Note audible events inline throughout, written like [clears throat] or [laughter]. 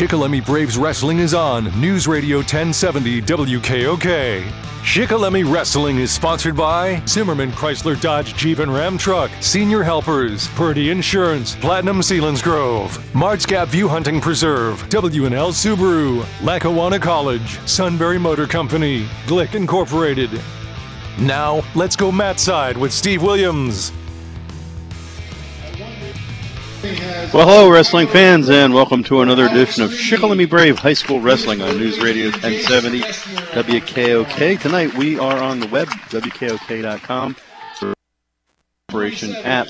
Shikellamy Braves Wrestling is on News Radio 1070 WKOK. Shikellamy Wrestling is sponsored by Zimmerman Chrysler Dodge Jeep and Ram Truck, Senior Helpers, Purdy Insurance, Platinum Sealands Grove, Martz's Gap View Hunting Preserve, W&L Subaru, Lackawanna College, Sunbury Motor Company, Glick Incorporated. Now, let's go Matt side with Steve Williams. Well, hello, wrestling fans, and welcome to another edition of Shikellamy Brave High School Wrestling on News Radio 1070 WKOK. Tonight we are on the web, WKOK.com. Operation app.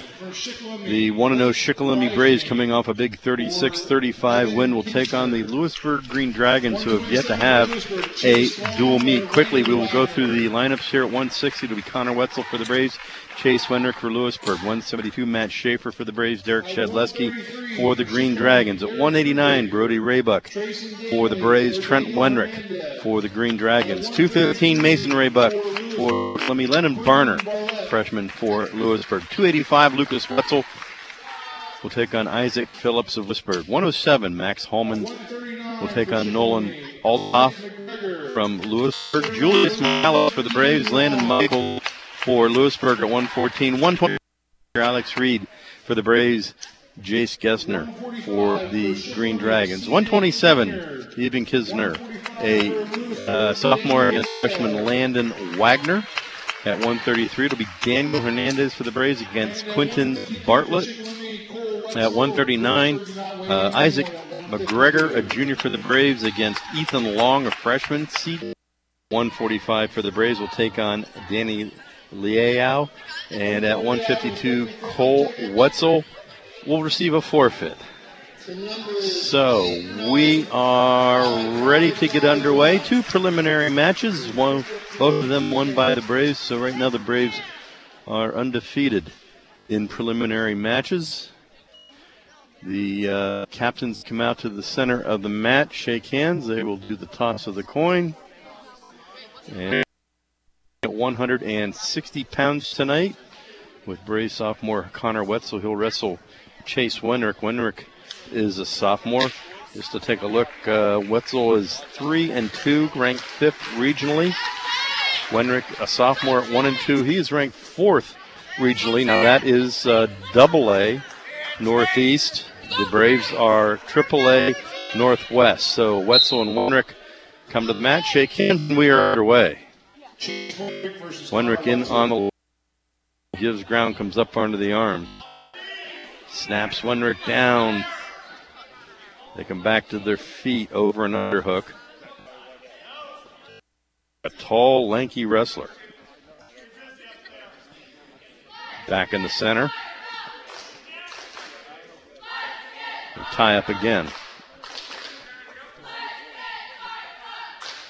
The 1 0 Shikellamy Braves coming off a big 36 35 win will take on the Lewisburg Green Dragons, who have yet to have a dual meet. Quickly, we will go through the lineups here at 160. It'll be Connor Wetzel for the Braves, Chase Wenrick for Lewisburg, 172 Matt Schaefer for the Braves, Derek Shedleski for the Green Dragons. At 189, Brody Raybuck for the Braves, Trent Wenrick for the Green Dragons. 215, Mason Raybuck for Shikellamy Lennon Barner, freshman for Lewisburg. 285, Lucas Wetzel will take on Isaac Phillips of Lewisburg. 107, Max Holman will take on Nolan Althoff from Lewisburg. Julius Morales for the Braves, Landon Michael for Lewisburg at 114. 120, Alex Reed for the Braves, Jace Gessner for the Green Dragons. 127, Eben Kisner, a uh, sophomore against freshman Landon Wagner. At 133, it'll be Daniel Hernandez for the Braves against Quinton Bartlett. At 139, uh, Isaac McGregor, a junior for the Braves, against Ethan Long, a freshman. Seat 145 for the Braves will take on Danny Liao. And at 152, Cole Wetzel will receive a forfeit. So we are ready to get underway. Two preliminary matches, one, both of them won by the Braves. So right now the Braves are undefeated in preliminary matches. The uh, captains come out to the center of the mat, shake hands. They will do the toss of the coin. And 160 pounds tonight with Braves sophomore Connor Wetzel. He'll wrestle Chase Wenrick. Wenrick is a sophomore. Just to take a look, uh, Wetzel is three and two, ranked fifth regionally. Wenrick, a sophomore at one and two, he is ranked fourth regionally. Now that is uh, double A Northeast. The Braves are triple A Northwest. So Wetzel and Wenrick come to the mat, shake hands, and we are underway. Wenrick in on the gives ground, comes up under the arm. Snaps Wenrick down. They come back to their feet over an underhook. A tall, lanky wrestler. Back in the center. tie up again.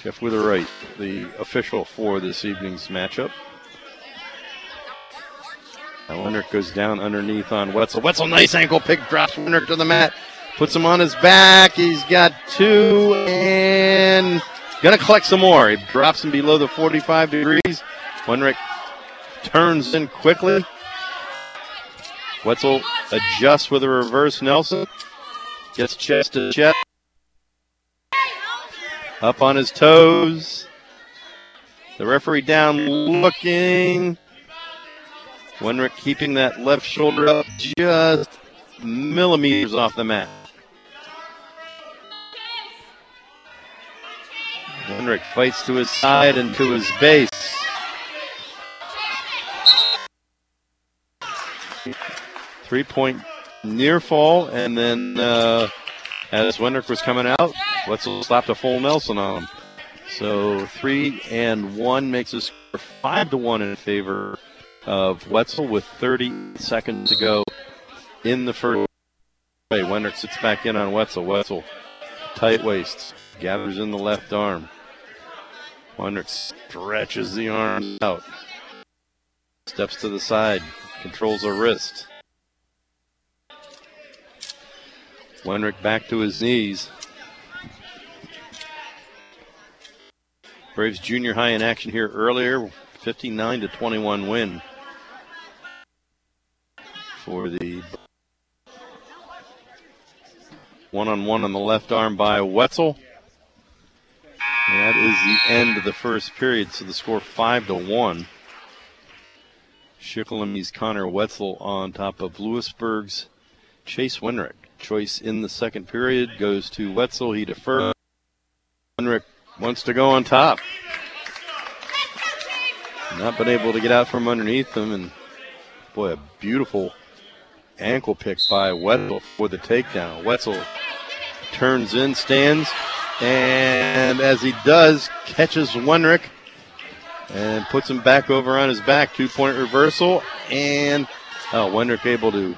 Jeff Witherite, the official for this evening's matchup. Now Wenrick goes down underneath on Wetzel. Wetzel, nice ankle pick, drops Wenrick to the mat, puts him on his back. He's got two and gonna collect some more. He drops him below the 45 degrees. Wenrick turns in quickly. Wetzel adjusts with a reverse Nelson. Gets chest to chest. Up on his toes. The referee down looking. Wenrick keeping that left shoulder up just millimeters off the mat. Wenrick fights to his side and to his base. Three point near fall, and then uh, as Wenrick was coming out, Wetzel slapped a full Nelson on him. So three and one makes us five to one in favor of Wetzel with 30 seconds to go in the first. Hey, Wenrick sits back in on Wetzel. Wetzel, tight waist, gathers in the left arm. Wenrick stretches the arm out, steps to the side, controls a wrist. Wenrick back to his knees. Braves junior high in action here earlier, 59 to 21 win for the One on one on the left arm by Wetzel. And that is the end of the first period, so the score five to one. Shikellamy's Connor Wetzel on top of Lewisburg's Chase Wenrick. Choice in the second period goes to Wetzel. He defers. Wenrick wants to go on top. Not been able to get out from underneath him, and boy, a beautiful ankle pick by Wetzel for the takedown. Wetzel turns in, stands, and as he does, catches Wenrick and puts him back over on his back. Two point reversal, and oh, Wenrick able to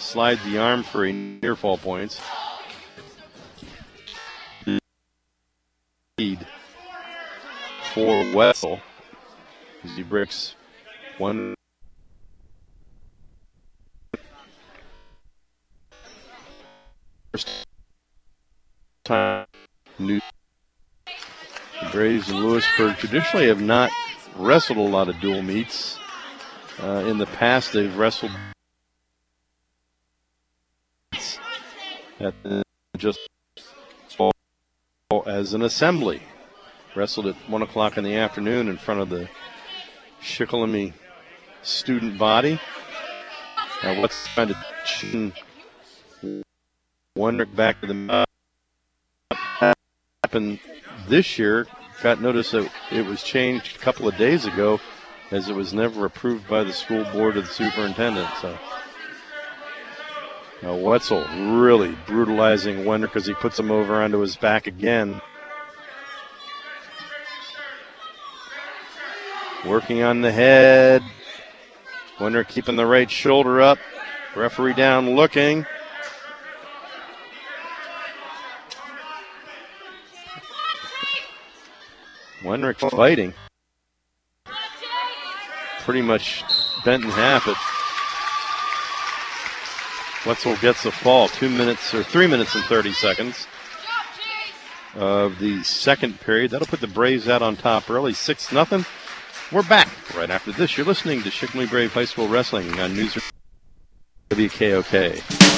slide the arm for a near fall points. Lead for Wetzel as he breaks one. First time new Braves and Lewisburg traditionally have not wrestled a lot of dual meets. Uh, in the past, they've wrestled just as an assembly. Wrestled at one o'clock in the afternoon in front of the Shikellamy student body. Now, what's trying to chin Wenrick back to the happened this year. Got notice that it was changed a couple of days ago, as it was never approved by the school board or the superintendent. So. Now Wetzel really brutalizing Wenrick because he puts him over onto his back again. Working on the head. Wenrick keeping the right shoulder up. Referee down looking. Wenrick fighting. Pretty much bent in half. It. Wetzel gets the fall. Two minutes or three minutes and 30 seconds of the second period. That'll put the Braves out on top early, 6 nothing. We're back right after this. You're listening to Shikellamy Brave High School Wrestling on News WKOK.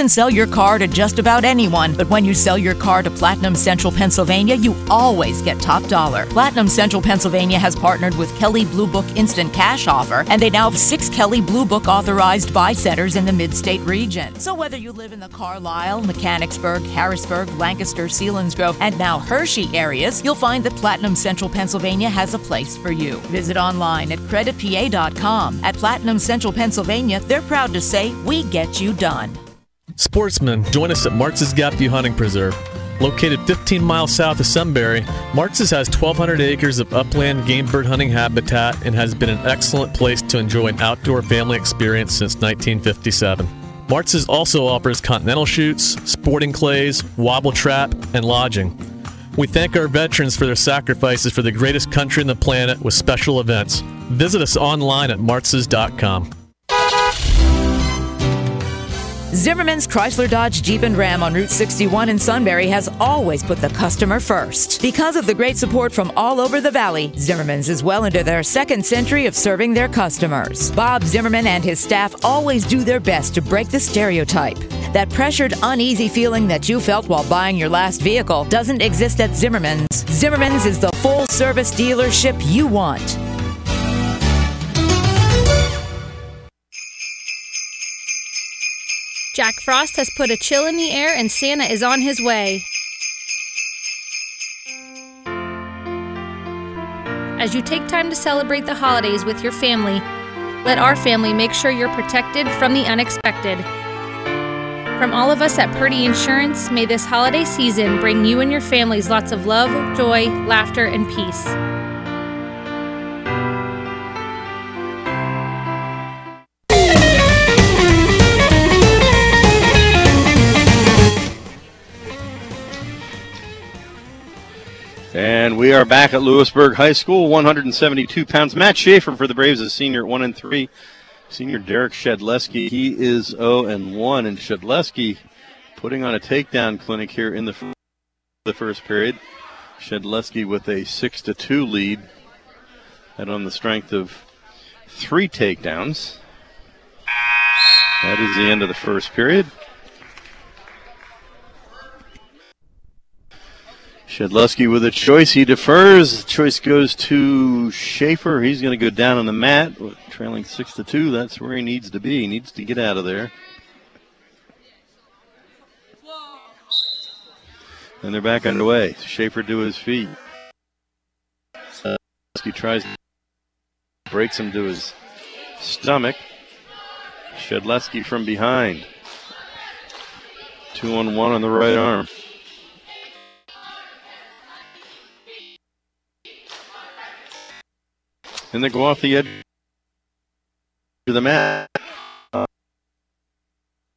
Can sell your car to just about anyone, but when you sell your car to Platinum Central Pennsylvania, you always get top dollar. Platinum Central Pennsylvania has partnered with Kelley Blue Book Instant Cash Offer, and they now have six Kelley Blue Book authorized buy centers in the mid state region. So whether you live in the Carlisle, Mechanicsburg, Harrisburg, Lancaster, Selinsgrove, and now Hershey areas, you'll find that Platinum Central Pennsylvania has a place for you. Visit online at creditpa.com. At Platinum Central Pennsylvania, they're proud to say, We get you done. Sportsmen, join us at Martz's Gap View Hunting Preserve. Located 15 miles south of Sunbury, Martz's has 1,200 acres of upland game bird hunting habitat and has been an excellent place to enjoy an outdoor family experience since 1957. Martz's also offers continental shoots, sporting clays, wobble trap, and lodging. We thank our veterans for their sacrifices for the greatest country on the planet with special events. Visit us online at martz's.com. Zimmerman's Chrysler Dodge Jeep and Ram on Route 61 in Sunbury has always put the customer first. Because of the great support from all over the valley, Zimmerman's is well into their second century of serving their customers. Bob Zimmerman and his staff always do their best to break the stereotype. That pressured, uneasy feeling that you felt while buying your last vehicle doesn't exist at Zimmerman's. Zimmerman's is the full service dealership you want. Jack Frost has put a chill in the air and Santa is on his way. As you take time to celebrate the holidays with your family, let our family make sure you're protected from the unexpected. From all of us at Purdy Insurance, may this holiday season bring you and your families lots of love, joy, laughter, and peace. And we are back at Lewisburg High School, 172 pounds. Matt Schaefer for the Braves is senior at 1 and 3. Senior Derek Shedleski, he is 0 and 1. And Shedleski putting on a takedown clinic here in the, f- the first period. Shedleski with a 6 to 2 lead. And on the strength of three takedowns. That is the end of the first period. Shedleski with a choice. He defers. The choice goes to Schaefer. He's going to go down on the mat, trailing six to two. That's where he needs to be. He needs to get out of there. And they're back underway. Schaefer to his feet. Shedleski tries breaks him to his stomach. Shedleski from behind. Two on one on the right arm. And they go off the edge of the mat. Uh,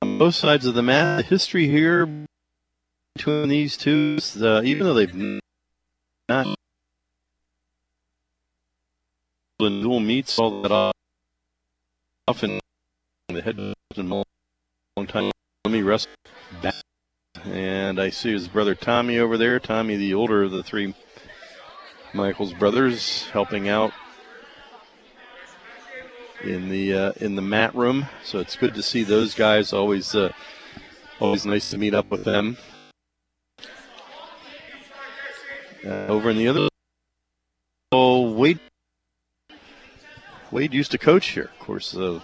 on both sides of the mat, the history here between these two, uh, even though they've not in dual meets all that often, the head been a long time. Let me rest back. And I see his brother Tommy over there. Tommy, the older of the three Michaels brothers, helping out in the uh, in the mat room. So it's good to see those guys. Always uh, always nice to meet up with them. Uh, over in the other, oh Wade Wade used to coach here. Of course, a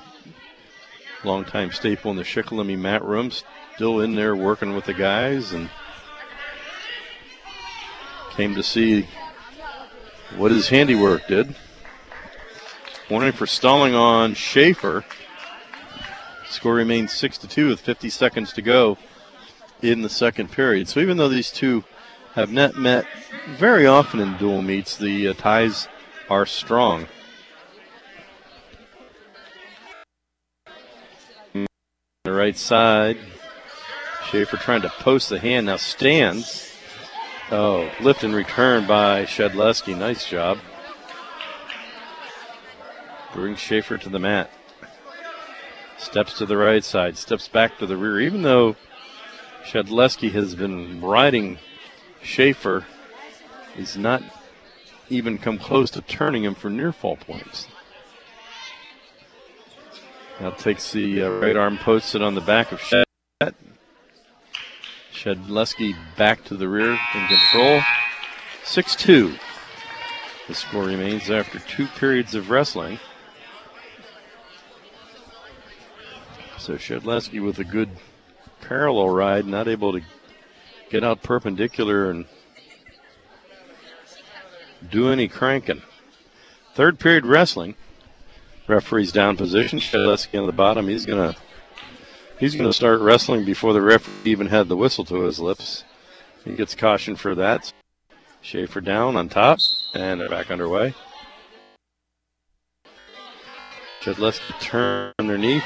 longtime staple in the Shikellamy mat room. Still in there working with the guys and came to see what his handiwork did. Warning for stalling on Schaefer. Score remains 6 to 2 with 50 seconds to go in the second period. So even though these two have not met very often in dual meets, the uh, ties are strong. The right side. Schaefer trying to post the hand. Now stands. Oh, lift and return by Shedleski. Nice job. Brings Schaefer to the mat. Steps to the right side, steps back to the rear. Even though Shedleski has been riding Schaefer, he's not even come close to turning him for near fall points. Now takes the uh, right arm, posts it on the back of Shed. Shedleski back to the rear in control. 6 2. The score remains after two periods of wrestling. So Shedleski with a good parallel ride, not able to get out perpendicular and do any cranking. Third period wrestling. Referee's down position. Shedleski on the bottom. He's gonna he's gonna start wrestling before the referee even had the whistle to his lips. He gets caution for that. Schaefer down on top, and they're back underway. Shedleski turn underneath.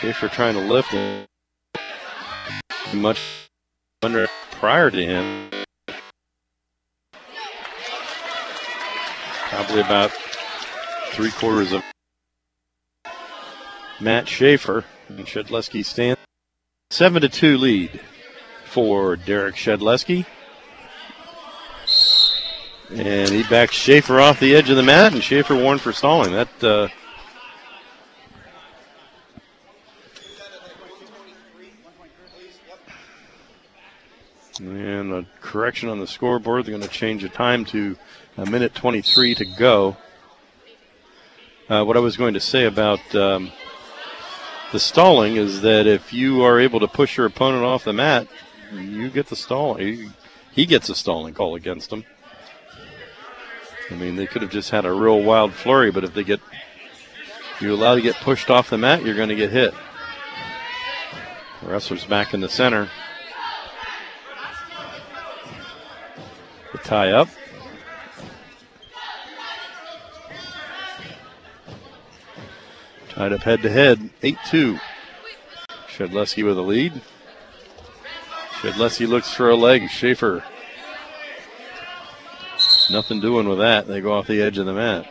Schaefer trying to lift him. Much under prior to him. Probably about three quarters of Matt Schaefer. And Shedleski stands 7 to 2 lead for Derek Shedleski. And he backs Schaefer off the edge of the mat, and Schaefer warned for stalling. That uh, And a correction on the scoreboard. They're going to change the time to a minute 23 to go. Uh, what I was going to say about um, the stalling is that if you are able to push your opponent off the mat, you get the stalling. He, he gets a stalling call against him. I mean, they could have just had a real wild flurry, but if they get you allowed to get pushed off the mat, you're going to get hit. The wrestler's back in the center. Tie up. Tied up head to head, 8 2. Shedleski with a lead. Shedleski looks for a leg. Schaefer. Nothing doing with that. They go off the edge of the mat.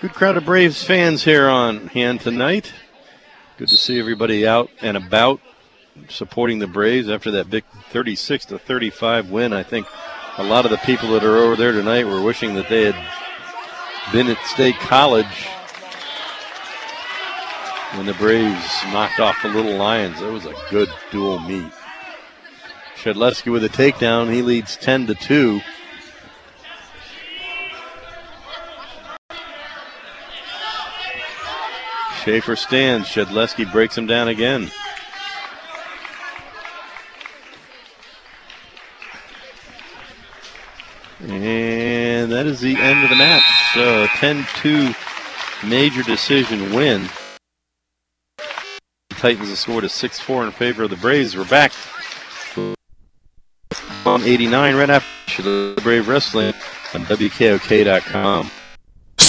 Good crowd of Braves fans here on hand tonight. Good to see everybody out and about supporting the Braves after that big 36 to 35 win. I think a lot of the people that are over there tonight were wishing that they had been at State College when the Braves knocked off the Little Lions. It was a good dual meet. Shedleski with a takedown. He leads 10 to 2. Schaefer stands. Shedleski breaks him down again. That is the end of the match. So 10 2 major decision win. The Titans have scored a 6 4 in favor of the Braves. We're back on 89 right after the Brave Wrestling on WKOK.com.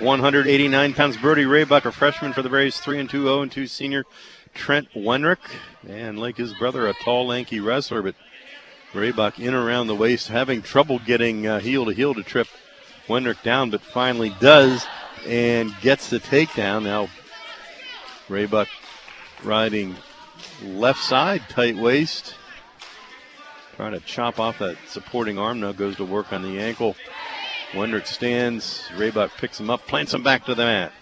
189 pounds. Brody Raybuck, a freshman for the Braves, 3 and 2, 0 and 2 senior. Trent Wenrick, and like his brother, a tall, lanky wrestler, but Raybuck in around the waist, having trouble getting uh, heel to heel to trip Wenrick down, but finally does and gets the takedown. Now, Raybuck riding left side, tight waist, trying to chop off that supporting arm. Now goes to work on the ankle. Wenrick stands. Raybuck picks him up, plants him back to the mat.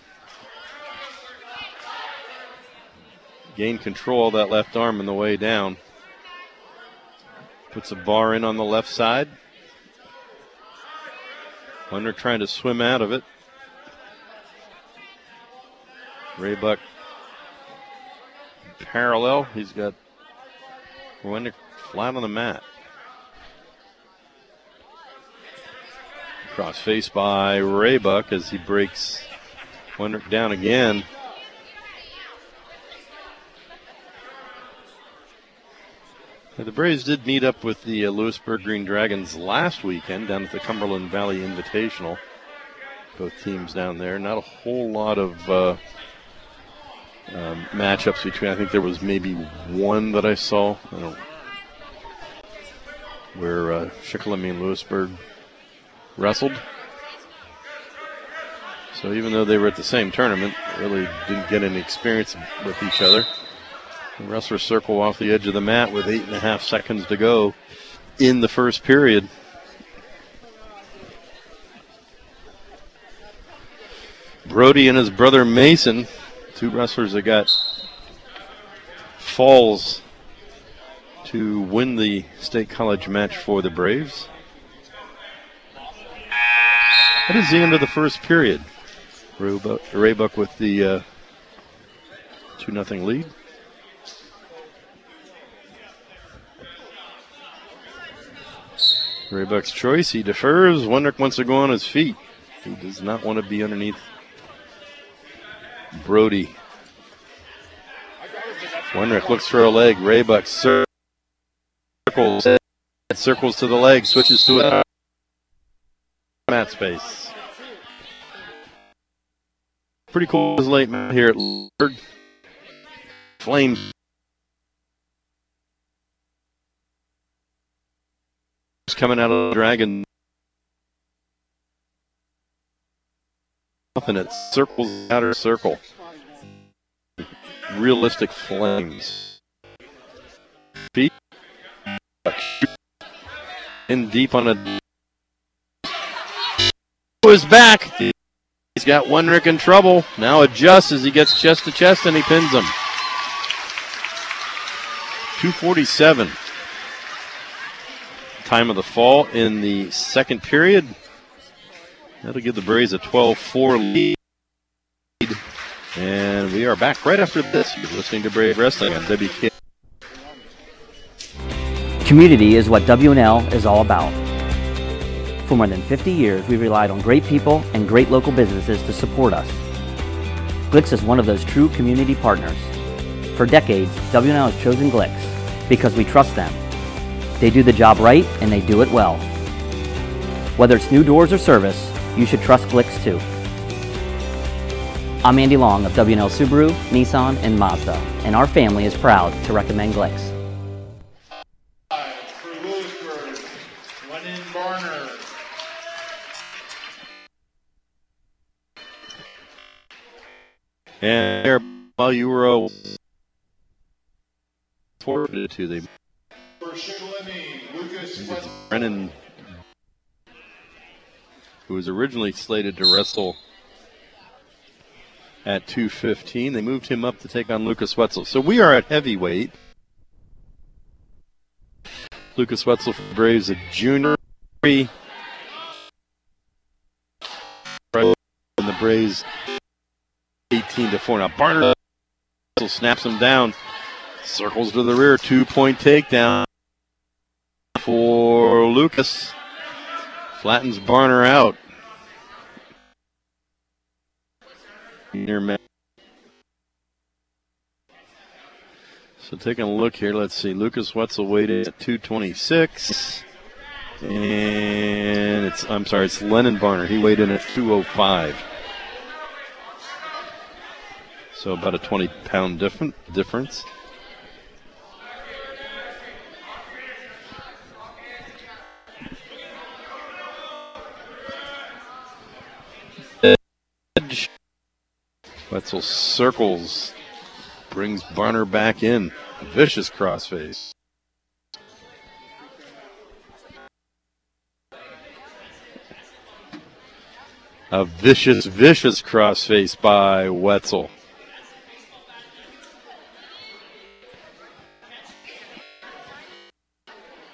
Gain control of that left arm on the way down. Puts a bar in on the left side. Wenrick trying to swim out of it. Raybuck parallel. He's got Wenrick flat on the mat. Cross face by Raybuck as he breaks Wenrick down again. The Braves did meet up with the uh, Lewisburg Green Dragons last weekend down at the Cumberland Valley Invitational. Both teams down there. Not a whole lot of uh, um, matchups between. I think there was maybe one that I saw. I don't. Where uh, Shikellamy and Lewisburg wrestled. So even though they were at the same tournament, really didn't get any experience with each other. The wrestlers circle off the edge of the mat with eight and a half seconds to go in the first period. Brody and his brother Mason, two wrestlers that got falls to win the state college match for the Braves. That is the end of the first period. Raybuck, Raybuck with the uh, 2 0 lead. Raybuck's choice. He defers. Wenrick wants to go on his feet. He does not want to be underneath Brody. Wenrick looks for a leg. Raybuck circles. Circles to the leg. Switches to it mat space. Pretty cool as late here at Lord. Flame. Coming out of the dragon. And it circles outer circle. Realistic flames. Feet. In deep on a is back. He's got Wenrick in trouble. Now adjusts as he gets chest to chest and he pins him. 247. Time of the fall in the second period. That'll give the Braves a 12 4 lead. And we are back right after this. You're listening to Brave Wrestling on WK. Community is what W&L is all about. For more than 50 years, we relied on great people and great local businesses to support us. Glicks is one of those true community partners. For decades, W&L has chosen Glicks because we trust them. They do the job right and they do it well. Whether it's new doors or service, you should trust Glicks too. I'm Andy Long of W&L Subaru, Nissan, and Mazda, and our family is proud to recommend Glicks. While you were forfeited to them. Brennan, who was originally slated to wrestle at 215, they moved him up to take on Lucas Wetzel. So we are at heavyweight. Lucas Wetzel for Braves, a junior. And the Braves 18 to 4. Now Barner snaps him down. Circles to the rear. Two point takedown for Lucas. Flattens Barner out. Near. So taking a look here, let's see. Lucas Wetzel weighed in at 226. And it's, I'm sorry, it's Lennon Barner. He weighed in at 205. So about a 20 pound different difference. Edge. Wetzel circles, brings Barner back in. A vicious crossface. A vicious, vicious crossface by Wetzel.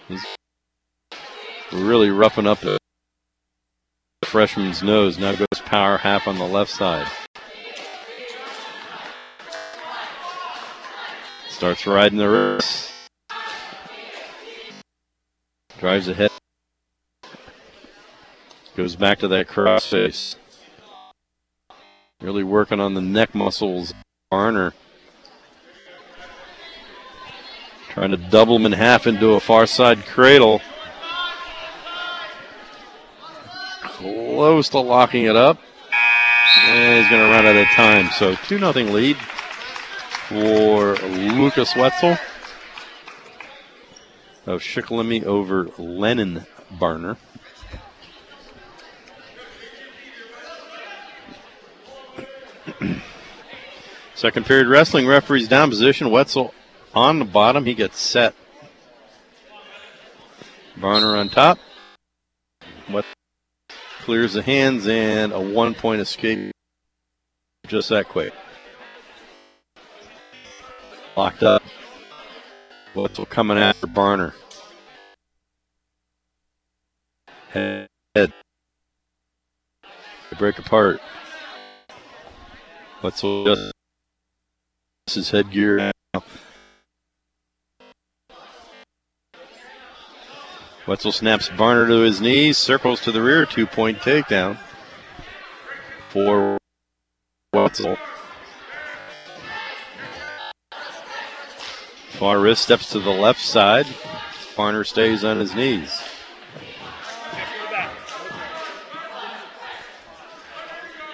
He's really roughing up the freshman's nose. Now goes power half on the left side. Starts riding the wrist. Drives ahead. Goes back to that crossface. Really working on the neck muscles. Barner. Trying to double him in half into a far side cradle. Close to locking it up. And he's going to run out of time. So 2 0 lead for Lucas Wetzel of Shikellamy over Lennon Barner. [clears throat] Second period wrestling referees down position. Wetzel on the bottom. He gets set. Barner on top. What clears the hands and a one point escape just that quick. Locked up. Wetzel coming after Barner. Head. They break apart. Wetzel just his headgear Wetzel snaps Barner to his knees, circles to the rear, two point takedown for Wetzel. Far wrist steps to the left side. Barner stays on his knees.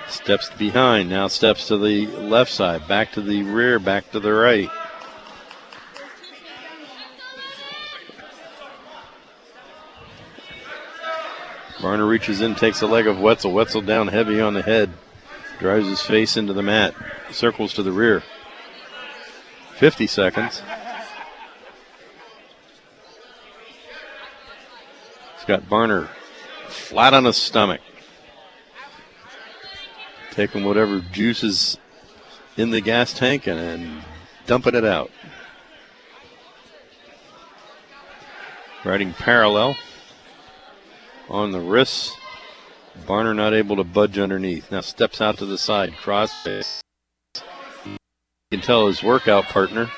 Steps behind, now steps to the left side, back to the rear, back to the right. Barner reaches in, takes a leg of Wetzel. Wetzel down heavy on the head. Drives his face into the mat. Circles to the rear. 50 seconds. He's got Barner flat on his stomach. Taking whatever juice is in the gas tank and, and dumping it out. Riding parallel on the wrists. Barner not able to budge underneath. Now steps out to the side, crossface. You can tell his workout partner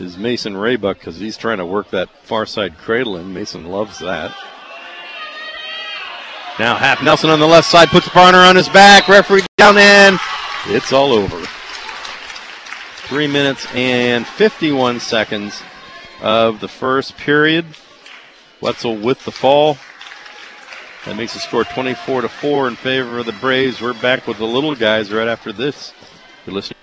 is Mason Raybuck because he's trying to work that far side cradle in. Mason loves that. Now Half Nelson on the left side puts Barner on his back. Referee down and it's all over. Three minutes and 51 seconds of the first period. Wetzel with the fall. That makes the score 24 to 4 in favor of the Braves. We're back with the little guys right after this. You're listening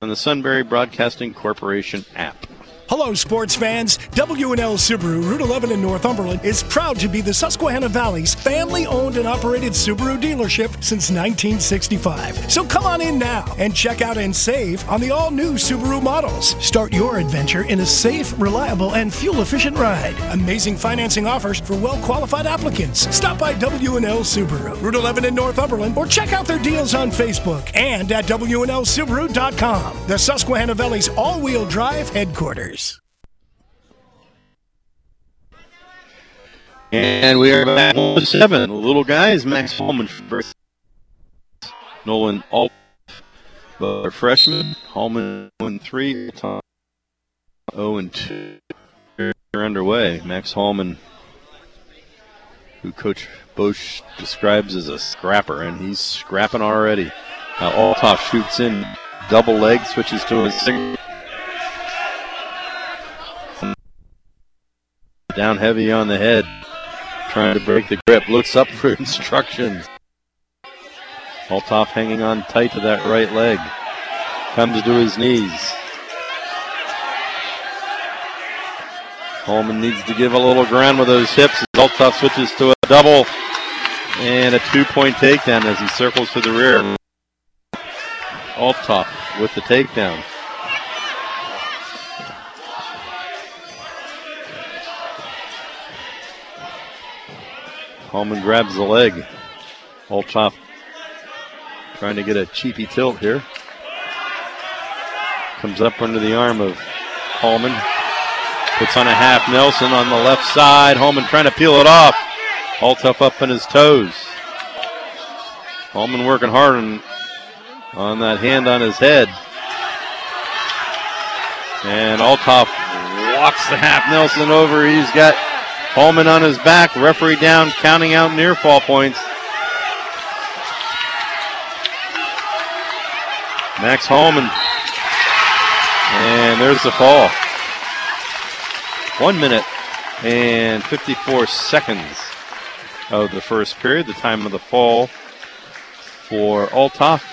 on the Sunbury Broadcasting Corporation app. Hello, sports fans. W&L Subaru, Route 11 in Northumberland, is proud to be the Susquehanna Valley's family owned and operated Subaru dealership since 1965. So come on in now and check out and save on the all new Subaru models. Start your adventure in a safe, reliable, and fuel efficient ride. Amazing financing offers for well qualified applicants. Stop by W&L Subaru, Route 11 in Northumberland, or check out their deals on Facebook and at WNLSubaru.com, the Susquehanna Valley's all wheel drive headquarters. And we are back one seven. The little guys, Max Hallman first. Nolan Alt, but freshman. Hallman one 3, Tom 0 and 2. They're underway. Max Hallman, who Coach Bosch describes as a scrapper, and he's scrapping already. Now Althoff shoots in double leg, switches to a single. Down heavy on the head trying to break the grip, looks up for [laughs] instructions. Althoff hanging on tight to that right leg. Comes to his knees. Holman needs to give a little ground with those hips. Althoff switches to a double and a two-point takedown as he circles to the rear. Althoff with the takedown. Holman grabs the leg. Althoff trying to get a cheapy tilt here. Comes up under the arm of Holman. Puts on a half Nelson on the left side. Holman trying to peel it off. Althoff up on his toes. Holman working hard on, on that hand on his head. And Althoff walks the half Nelson over. He's got Holman on his back, referee down, counting out near fall points. Max Holman. And there's the fall. One minute and 54 seconds of the first period, the time of the fall for Althoff.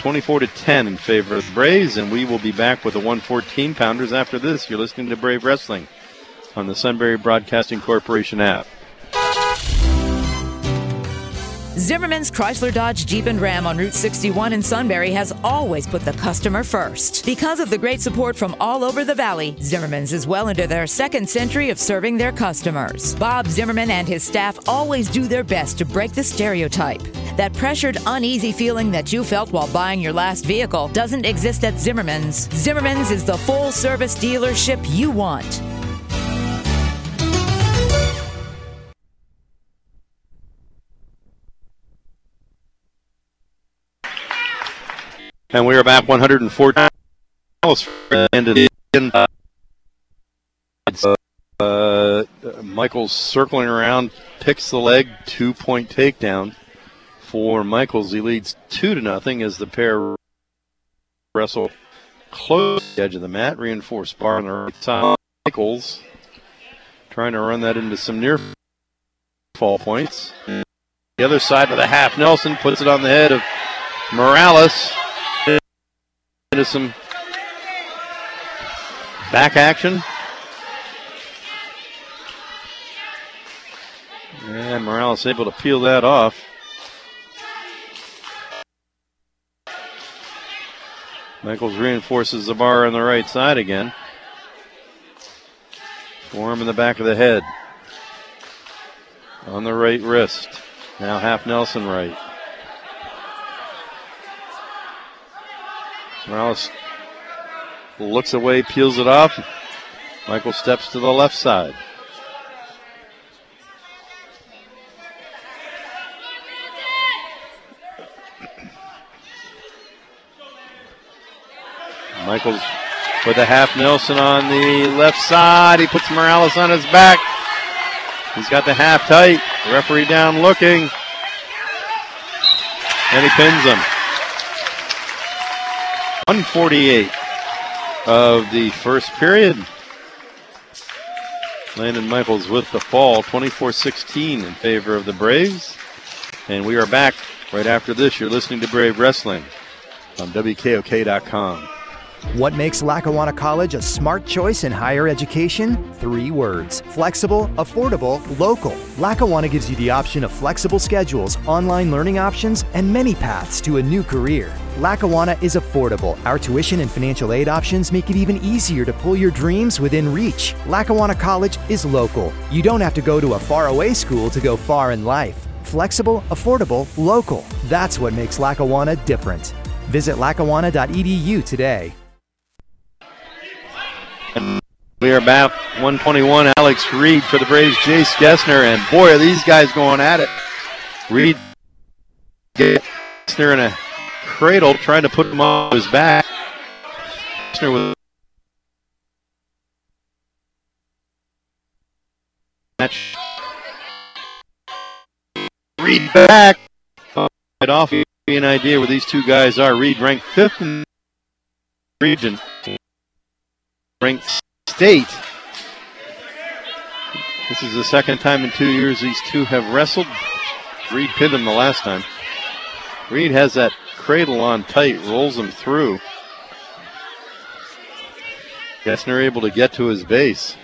24 to 10 in favor of the Braves, and we will be back with the 114 pounders after this. You're listening to Brave Wrestling on the Sunbury Broadcasting Corporation app. Zimmerman's Chrysler Dodge Jeep and Ram on Route 61 in Sunbury has always put the customer first. Because of the great support from all over the valley, Zimmerman's is well into their second century of serving their customers. Bob Zimmerman and his staff always do their best to break the stereotype. That pressured, uneasy feeling that you felt while buying your last vehicle doesn't exist at Zimmerman's. Zimmerman's is the full service dealership you want. And we are back 104 ended in. Uh, Michaels circling around, picks the leg, two point takedown for Michaels. He leads two to nothing as the pair wrestle close to the edge of the mat. Reinforced bar on the right side. Michaels trying to run that into some near fall points. The other side with the half Nelson puts it on the head of Morales into some back action. And Morales able to peel that off. Michaels reinforces the bar on the right side again. Form in the back of the head. On the right wrist. Now half Nelson right. Morales looks away, peels it off. Michael steps to the left side. Michaels with a half Nelson on the left side. He puts Morales on his back. He's got the half tight. Referee down looking. And he pins him. 148 of the first period. Landon Michaels with the fall, 24 16 in favor of the Braves. And we are back right after this. You're listening to Brave Wrestling on WKOK.com. What makes Lackawanna College a smart choice in higher education? Three words flexible, affordable, local. Lackawanna gives you the option of flexible schedules, online learning options, and many paths to a new career. Lackawanna is affordable. Our tuition and financial aid options make it even easier to pull your dreams within reach. Lackawanna College is local. You don't have to go to a faraway school to go far in life. Flexible, affordable, local. That's what makes Lackawanna different. Visit lackawanna.edu today. We are back 121. Alex Reed for the Braves. Jace Gessner, and boy, are these guys going at it. Reed Gessner in a cradle, trying to put him on his back. Gessner with match. Reed back. Right off, you an idea where these two guys are. Reed ranked fifth in the region. Ranked state. This is the second time in two years these two have wrestled. Reed pinned him the last time. Reed has that cradle on tight, rolls him through. Gessner able to get to his base.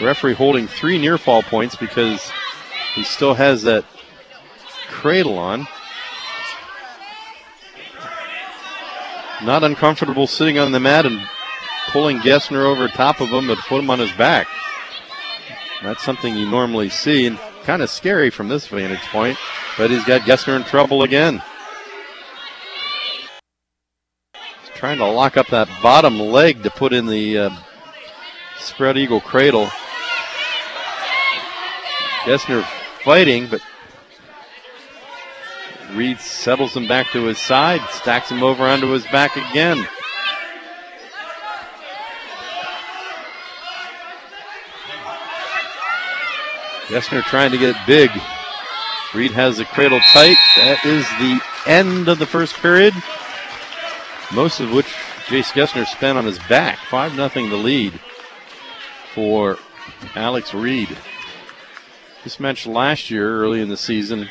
Referee holding three near fall points because he still has that cradle on. Not uncomfortable sitting on the mat and pulling Gessner over top of him, but put him on his back. That's something you normally see, and kind of scary from this vantage point. But he's got Gessner in trouble again. He's trying to lock up that bottom leg to put in the uh, spread eagle cradle. Gessner fighting, but Reed settles him back to his side, stacks him over onto his back again. Gessner trying to get it big. Reed has the cradle tight. That is the end of the first period. Most of which Jace Gessner spent on his back. 5 0 the lead for Alex Reed. This match last year, early in the season,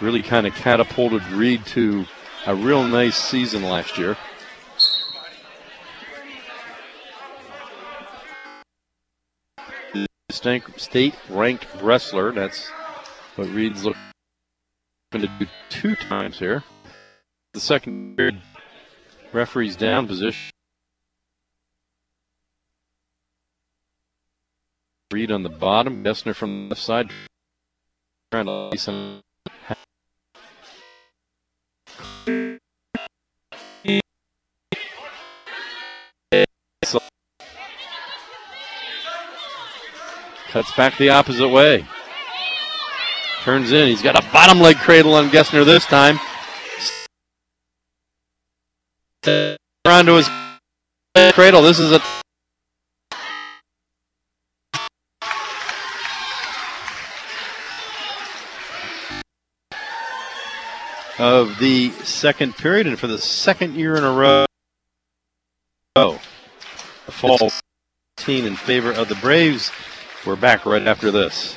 really kind of catapulted Reed to a real nice season last year. State ranked wrestler. That's what Reed's looking to do two times here. The second period, referee's down position. Reed on the bottom, Gessner from the left side. Trying to Cuts back the opposite way. Turns in. He's got a bottom leg cradle on Gessner this time. Onto his cradle. This is a of the second period, and for the second year in a row, oh. the fall team in favor of the Braves. We're back right after this.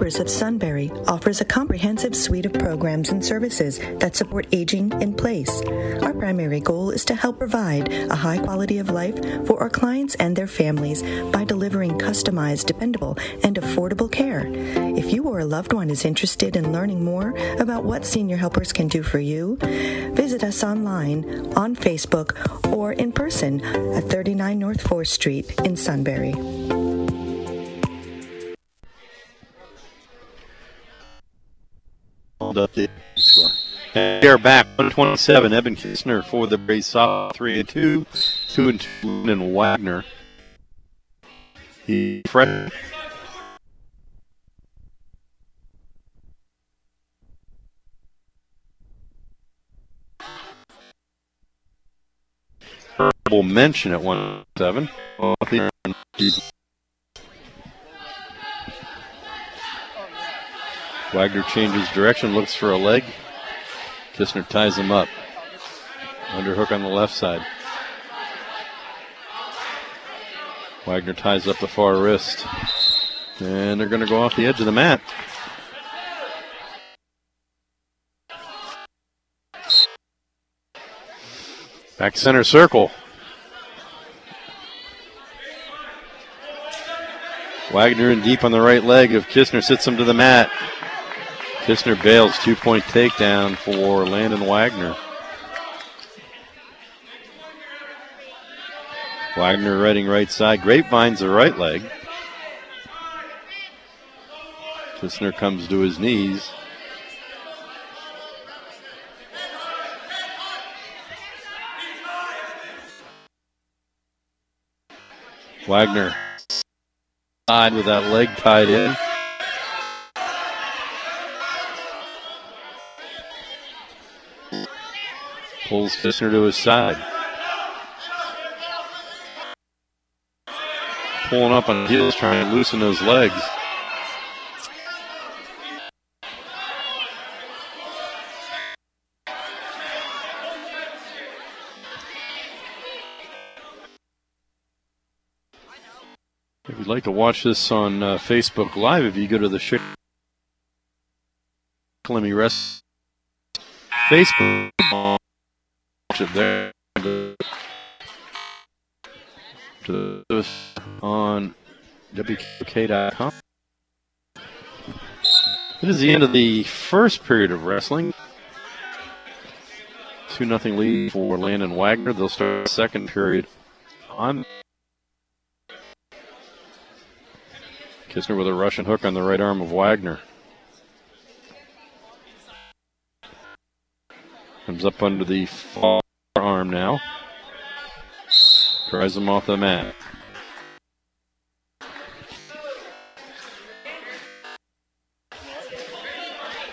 Of Sunbury offers a comprehensive suite of programs and services that support aging in place. Our primary goal is to help provide a high quality of life for our clients and their families by delivering customized, dependable, and affordable care. If you or a loved one is interested in learning more about what Senior Helpers can do for you, visit us online, on Facebook, or in person at 39 North 4th Street in Sunbury. called up the. And they're back 127. Evan Kistner for the Braves off. three and two, two and two, and Wagner. The freshman honorable mention at 107. Wagner changes direction, looks for a leg. Kistner ties him up. Underhook on the left side. Wagner ties up the far wrist. And they're going to go off the edge of the mat. Back center circle. Wagner in deep on the right leg of Kistner sits him to the mat. Kistner bails, two point takedown for Landon Wagner. Wagner riding right side. Grapevine's the right leg. Kistner comes to his knees. Wagner side with that leg tied in. Pulls Kistner to his side. Pulling up on heels, trying to loosen those legs. If you'd like to watch this on uh, Facebook Live, if you go to the Schick Lemmy Rest Facebook, it there. To this on WK.com. It is the end of the first period of wrestling. 2 0 lead for Landon Wagner. They'll start the second period on Kistner with a Russian hook on the right arm of Wagner. Comes up under the far arm now. Tries him off the mat.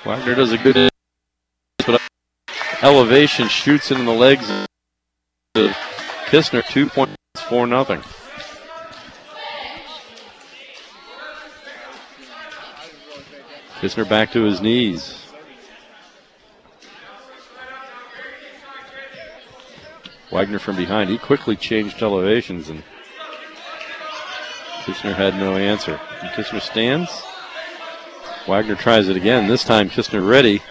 Wagner does a good but elevation, shoots it in the legs Kistner, two points, four nothing. Kistner back to his knees. Wagner from behind. He quickly changed elevations and Kistner had no answer. And Kistner stands. Wagner tries it again. This time Kistner ready.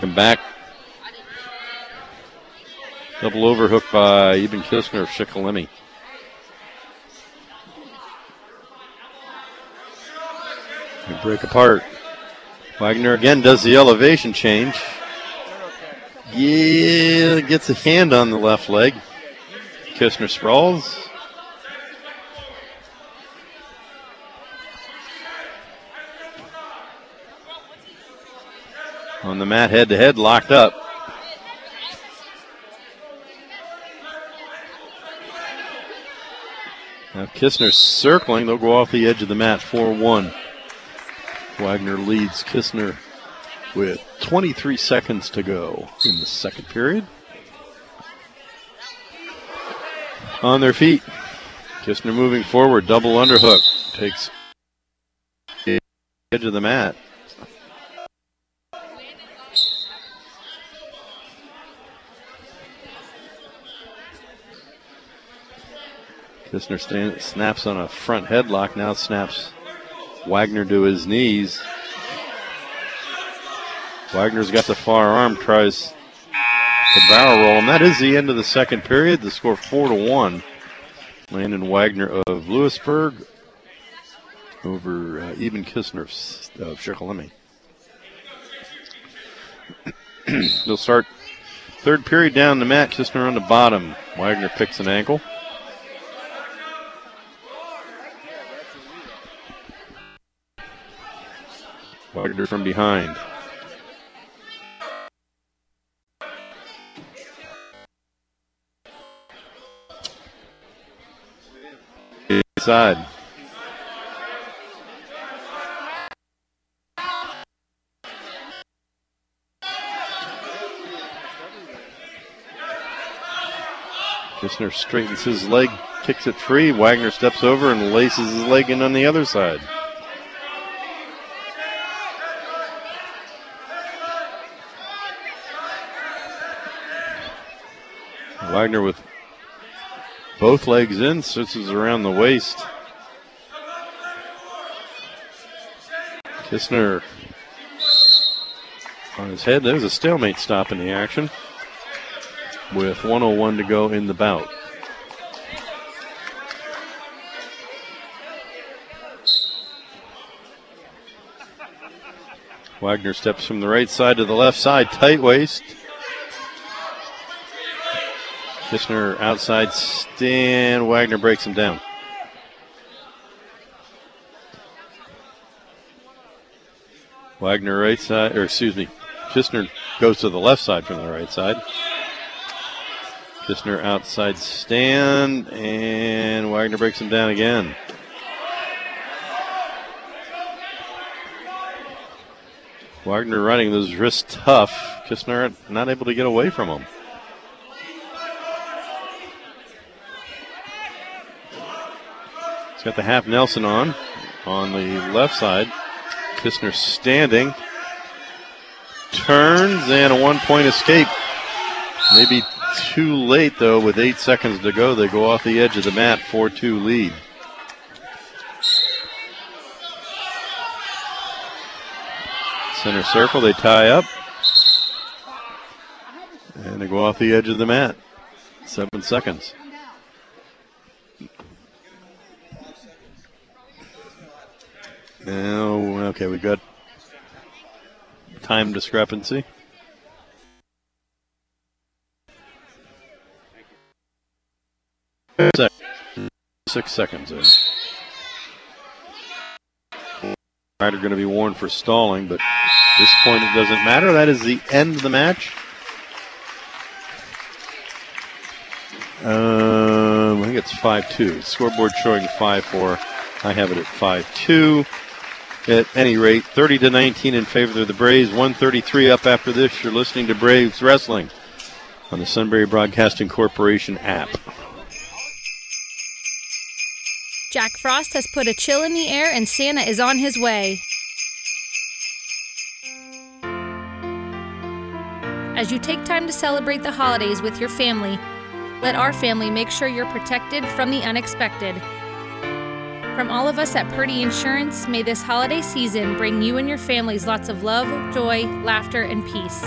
And back. Double overhook by Eben Kistner of break apart. Wagner again does the elevation change. Yeah, gets a hand on the left leg. Kistner sprawls. On the mat, head to head, locked up. Now Kistner circling. They'll go off the edge of the mat 4 1. Wagner leads Kistner with 23 seconds to go in the second period. On their feet. Kistner moving forward, double underhook. Takes edge of the mat. Kistner stand, snaps on a front headlock, now snaps Wagner to his knees. Wagner's got the far arm, tries the barrel roll, and that is the end of the second period. The score four to one. Landon Wagner of Lewisburg over uh, Eben Kistner of Shikellamy. They'll [clears throat] start third period down the mat. Kistner on the bottom. Wagner picks an ankle. Wagner from behind. side. Kistner straightens his leg, kicks it free. Wagner steps over and laces his leg in on the other side. Wagner with both legs in, switches around the waist. Kistner on his head. There's a stalemate stop in the action with 101 to go in the bout. Wagner steps from the right side to the left side, tight waist. Kistner outside stand. Wagner breaks him down. Wagner right side, or excuse me, Kistner goes to the left side from the right side. Kistner outside stand, and Wagner breaks him down again. Wagner running those wrists tough. Kistner not able to get away from him. He's got the half Nelson on on the left side. Kistner standing. Turns and a one point escape. Maybe too late though with eight seconds to go. They go off the edge of the mat, 4 2 lead. Center circle, they tie up. And they go off the edge of the mat. Seven seconds. Now, okay, we got time discrepancy. Six seconds in. Rider going to be warned for stalling, but at this point it doesn't matter. That is the end of the match. Um, I think it's 5 2. Scoreboard showing 5 4. I have it at 5 2. At any rate, 30 to 19 in favor of the Braves. 133 up after this. You're listening to Braves Wrestling on the Sunbury Broadcasting Corporation app. Jack Frost has put a chill in the air and Santa is on his way. As you take time to celebrate the holidays with your family, let our family make sure you're protected from the unexpected. From all of us at Purdy Insurance, may this holiday season bring you and your families lots of love, joy, laughter, and peace.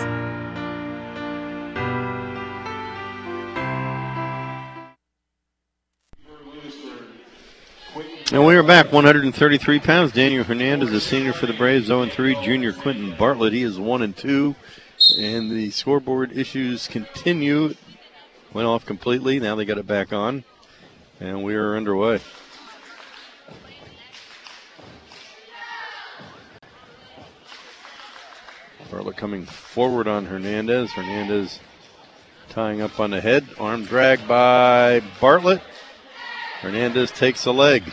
And we are back, 133 pounds. Daniel Hernandez, a senior for the Braves, 0 3. Junior Quentin Bartlett, he is 1 and 2. And the scoreboard issues continue. Went off completely. Now they got it back on. And we are underway. Bartlett coming forward on Hernandez. Hernandez tying up on the head. Arm drag by Bartlett. Hernandez takes a leg.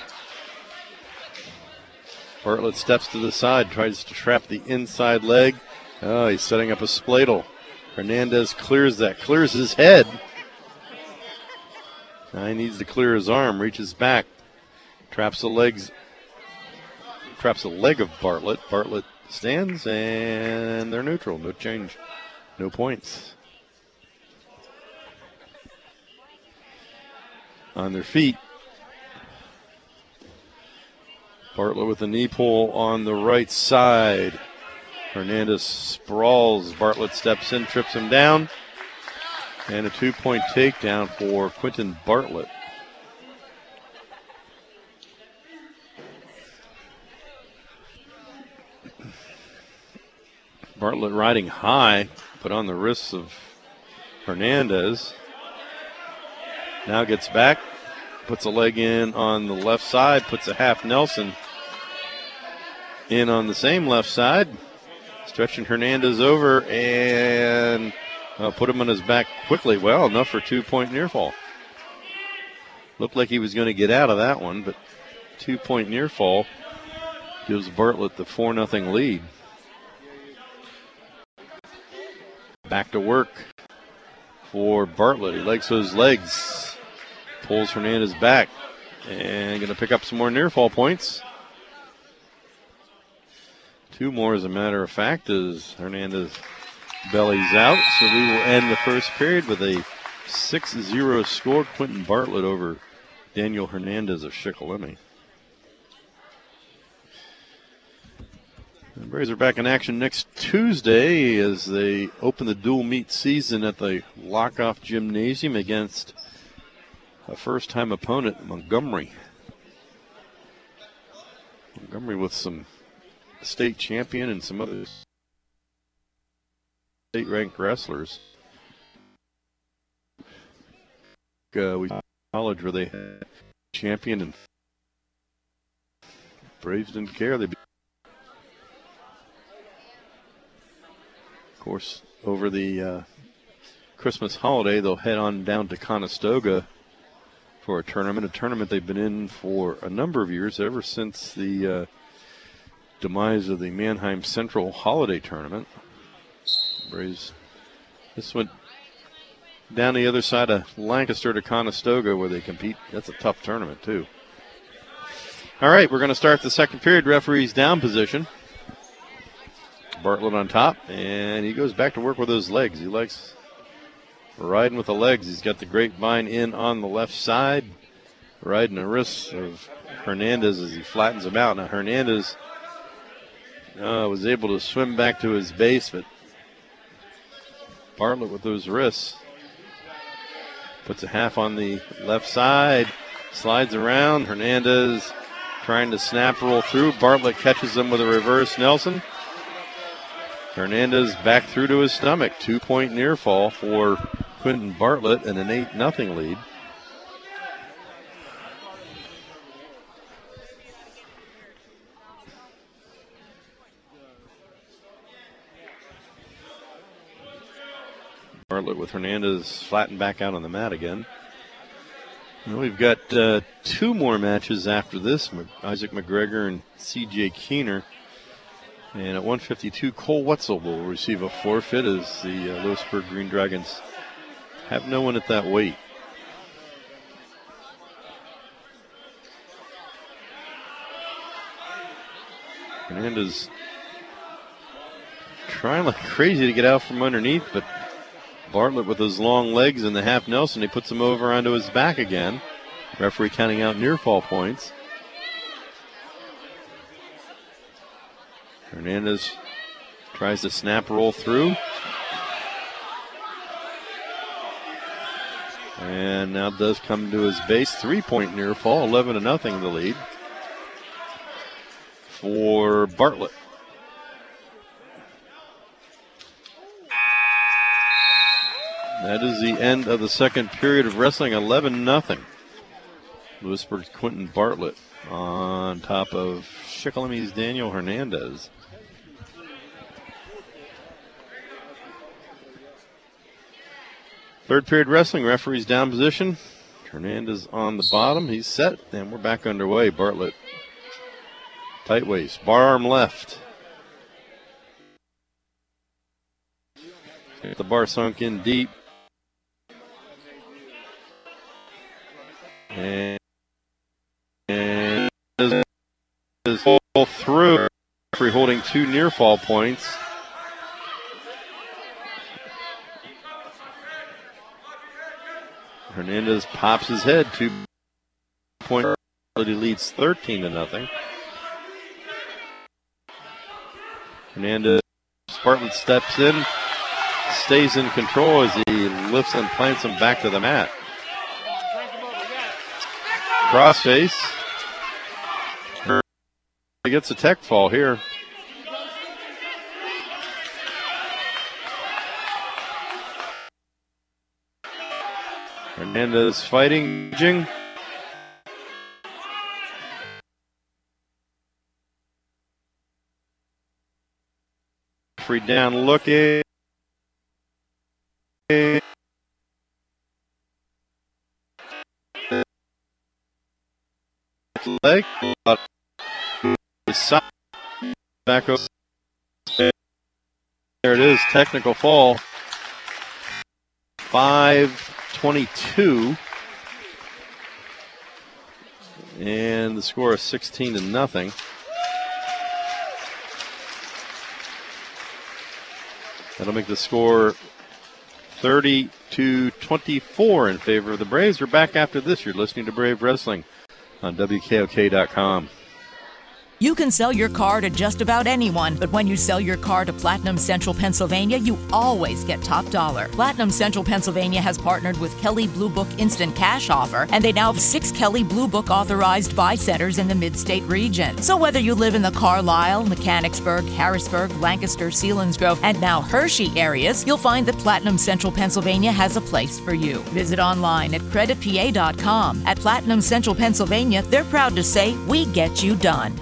Bartlett steps to the side, tries to trap the inside leg. Oh, he's setting up a spladle. Hernandez clears that, clears his head. Now he needs to clear his arm, reaches back, traps the legs, traps the leg of Bartlett. Bartlett stands and they're neutral. No change, no points. On their feet. Bartlett with a knee pull on the right side. Hernandez sprawls. Bartlett steps in, trips him down. And a two point takedown for Quentin Bartlett. Bartlett riding high, put on the wrists of Hernandez. Now gets back, puts a leg in on the left side, puts a half Nelson in on the same left side. Stretching Hernandez over and uh, put him on his back quickly. Well, enough for two point near fall. Looked like he was going to get out of that one, but two point near fall gives Bartlett the 4 0 lead. Back to work for Bartlett. He likes those legs. Pulls Hernandez back and going to pick up some more near fall points. Two more, as a matter of fact, as Hernandez bellies out. So we will end the first period with a 6 0 score. Quentin Bartlett over Daniel Hernandez of Shikellamy. The Braves are back in action next Tuesday as they open the dual meet season at the Althoff Gymnasium against a first time opponent, Montgomery. Montgomery with some state champion and some other state ranked wrestlers. Uh, we college where they champion and Braves didn't care. They Of course, over the uh, Christmas holiday, they'll head on down to Conestoga for a tournament, a tournament they've been in for a number of years, ever since the uh, demise of the Manheim Central Holiday Tournament. Braves, this went down the other side of Lancaster to Conestoga where they compete. That's a tough tournament, too. All right, we're going to start the second period. Referee's down position. Bartlett on top, and he goes back to work with his legs. He likes riding with the legs. He's got the grapevine in on the left side, riding the wrists of Hernandez as he flattens him out. Now, Hernandez uh, was able to swim back to his base, but Bartlett with those wrists puts a half on the left side, slides around. Hernandez trying to snap roll through. Bartlett catches him with a reverse Nelson. Hernandez back through to his stomach. Two point near fall for Quentin Bartlett and an 8 0 lead. Bartlett with Hernandez flattened back out on the mat again. We've got uh, two more matches after this Isaac McGregor and CJ Keener. And at 152, Cole Wetzel will receive a forfeit as the uh, Lewisburg Green Dragons have no one at that weight. Hernandez trying like crazy to get out from underneath, but Bartlett with his long legs and the half Nelson, he puts him over onto his back again. Referee counting out near fall points. Hernandez tries to snap roll through. And now does come to his base. Three point near fall, 11 to nothing the lead for Bartlett. That is the end of the second period of wrestling, 11 nothing. Lewisburg's Quentin Bartlett on top of Shikellamy's Daniel Hernandez. Third period wrestling, referee's down position. Hernandez on the bottom. He's set, and we're back underway. Bartlett, tight waist, bar arm left. The bar sunk in deep. And, and is through. Referee holding two near fall points. Hernandez pops his head. Two point he leads 13 to nothing. Hernandez Spartan steps in, stays in control as he lifts and plants him back to the mat. Crossface. He gets a tech fall here. Hernandez fighting. Jing. Free down looking. Leg. Back. There it is. Technical fall. Five 22. And the score is 16 to nothing. That'll make the score 30 to 24 in favor of the Braves. We're back after this. You're listening to Brave Wrestling on WKOK.com. You can sell your car to just about anyone, but when you sell your car to Platinum Central Pennsylvania, you always get top dollar. Platinum Central Pennsylvania has partnered with Kelley Blue Book Instant Cash Offer, and they now have six Kelley Blue Book authorized buy centers in the mid state region. So whether you live in the Carlisle, Mechanicsburg, Harrisburg, Lancaster, Selinsgrove, and now Hershey areas, you'll find that Platinum Central Pennsylvania has a place for you. Visit online at creditpa.com. At Platinum Central Pennsylvania, they're proud to say, We get you done.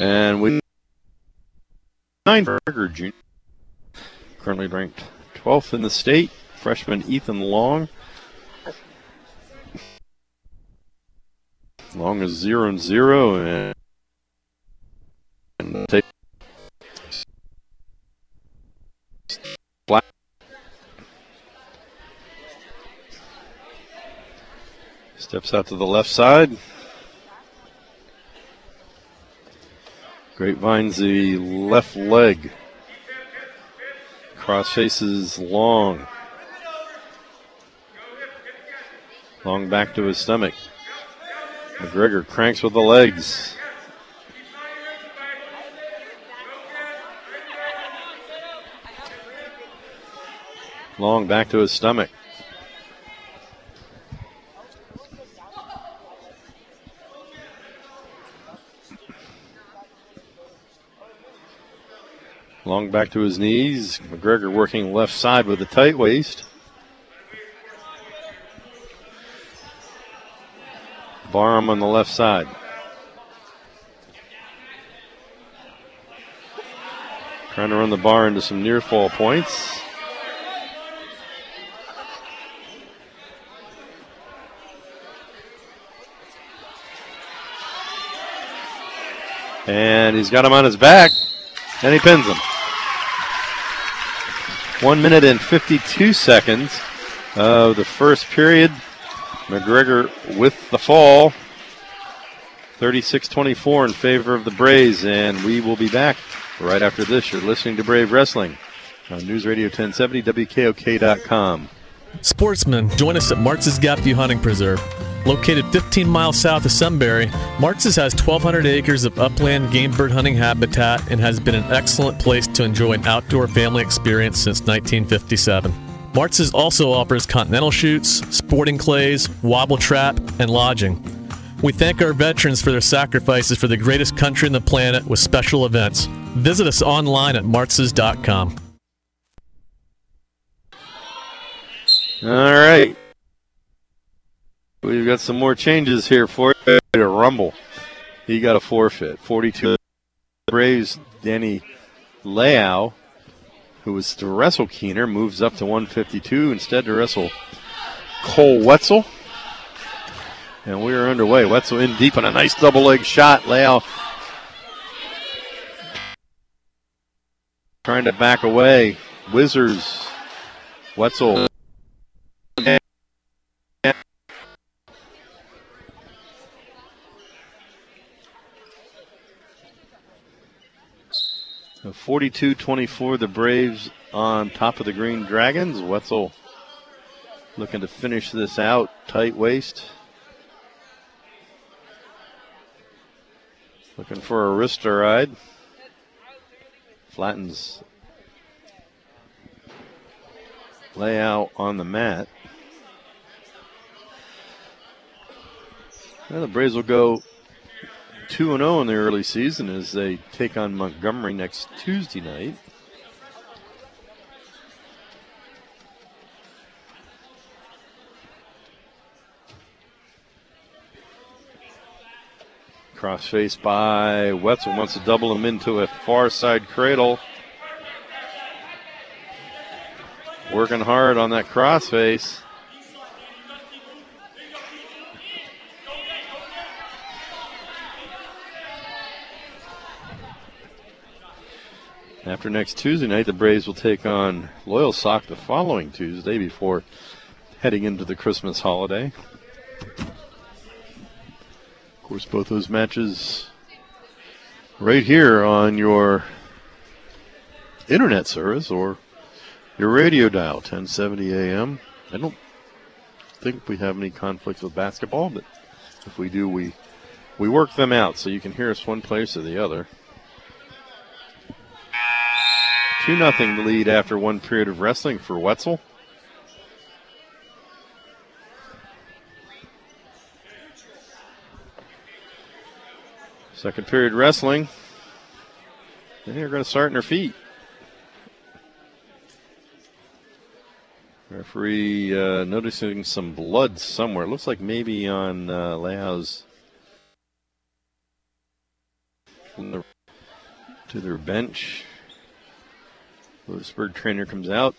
And we nine Burger Jr. currently ranked 12th in the state. Freshman Ethan Long. Long is zero and zero, and, and take black. Steps out to the left side. Grapevine's the left leg. Cross faces long. Long back to his stomach. McGregor cranks with the legs. Long back to his stomach. Back to his knees. McGregor working left side with a tight waist. bar arm on the left side. Trying to run the bar into some near fall points. And he's got him on his back, and he pins him. One minute and 52 seconds of the first period. McGregor with the fall. 36 24 in favor of the Braves, and we will be back right after this. You're listening to Brave Wrestling on News Radio 1070, WKOK.com. Sportsmen, join us at Martz's Gap View Hunting Preserve. Located 15 miles south of Sunbury, Martz's has 1,200 acres of upland game bird hunting habitat and has been an excellent place to enjoy an outdoor family experience since 1957. Martz's also offers continental shoots, sporting clays, wobble trap, and lodging. We thank our veterans for their sacrifices for the greatest country on the planet with special events. Visit us online at martzes.com. All right. We've got some more changes here for you Rumble. He got a forfeit. 42 Braves, Danny Leao, who was to wrestle Keener, moves up to 152 instead to wrestle Cole Wetzel. And we are underway. Wetzel in deep on a nice double leg shot. Leao trying to back away. Wizards. Wetzel 42 24, the Braves on top of the Green Dragons. Wetzel looking to finish this out. Tight waist. Looking for a wrist ride. Flattens layout on the mat. Well, the Braves will go 2 0 in the early season as they take on Montgomery next Tuesday night. Crossface by Wetzel wants to double him into a far side cradle. Working hard on that crossface. After next Tuesday night, the Braves will take on Loyalsock the following Tuesday before heading into the Christmas holiday. Of course, both those matches right here on your internet service or your radio dial, 1070 AM. I don't think we have any conflicts with basketball, but if we do, we we work them out so you can hear us one place or the other. 2 nothing the lead after one period of wrestling for Wetzel. Second period wrestling. And they're going to start in their feet. Referee uh, noticing some blood somewhere. Looks like maybe on uh, to their bench. Lewisburg trainer comes out.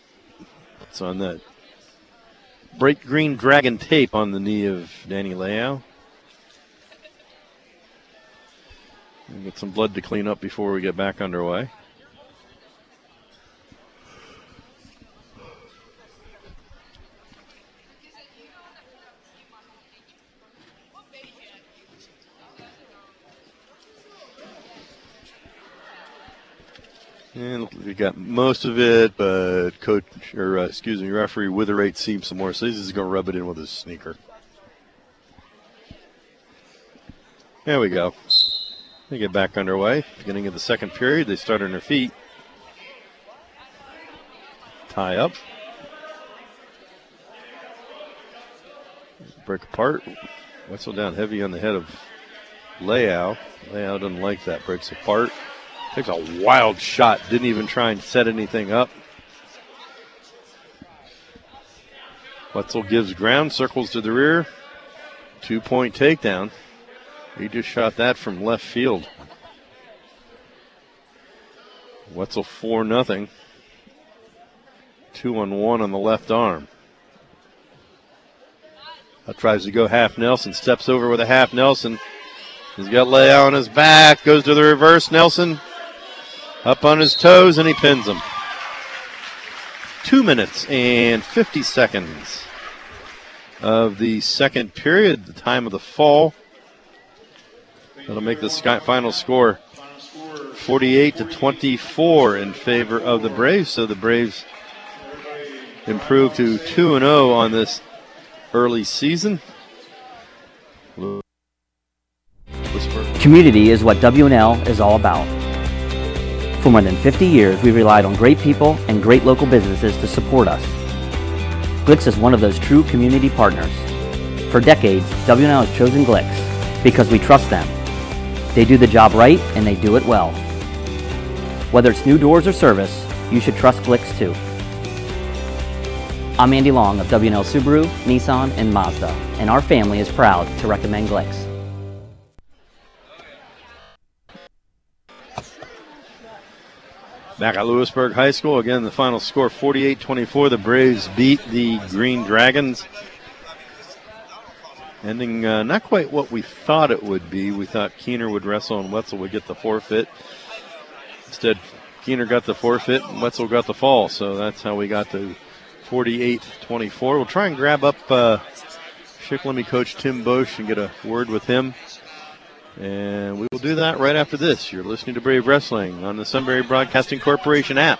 It's on that bright green dragon tape on the knee of Danny Leao. Get some blood to clean up before we get back underway. And we got most of it, but coach or uh, excuse me, referee Witherate seems some more, so he's just going to rub it in with his sneaker. There we go. They get back underway. Beginning of the second period, they start on their feet. Tie up. Break apart. Wetzel down heavy on the head of Leao. Leao doesn't like that. Breaks apart. Takes a wild shot. Didn't even try and set anything up. Wetzel gives ground, circles to the rear. Two point takedown. He just shot that from left field. Wetzel 4 nothing. Two on one on the left arm. That tries to go half Nelson, steps over with a half Nelson. He's got Leao on his back, goes to the reverse. Nelson up on his toes, and he pins him. Two minutes and 50 seconds of the second period, the time of the fall. That'll make the final score 48 to 24 in favor of the Braves. So the Braves improve to 2 and 0 on this early season. Community is what W&L is all about. For more than 50 years, we've relied on great people and great local businesses to support us. Glicks is one of those true community partners. For decades, W&L has chosen Glicks because we trust them they do the job right and they do it well. Whether it's new doors or service, you should trust Glicks too. I'm Andy Long of W&L Subaru, Nissan, and Mazda, and our family is proud to recommend Glicks. Back at Lewisburg High School, again, the final score 48 24. The Braves beat the Green Dragons ending uh, not quite what we thought it would be. We thought Keener would wrestle and Wetzel would get the forfeit. Instead, Keener got the forfeit and Wetzel got the fall. So that's how we got to 48 24. We'll try and grab up uh, Shikellamy coach Tim Bosch and get a word with him. And we will do that right after this. You're listening to Brave Wrestling on the Sunbury Broadcasting Corporation app.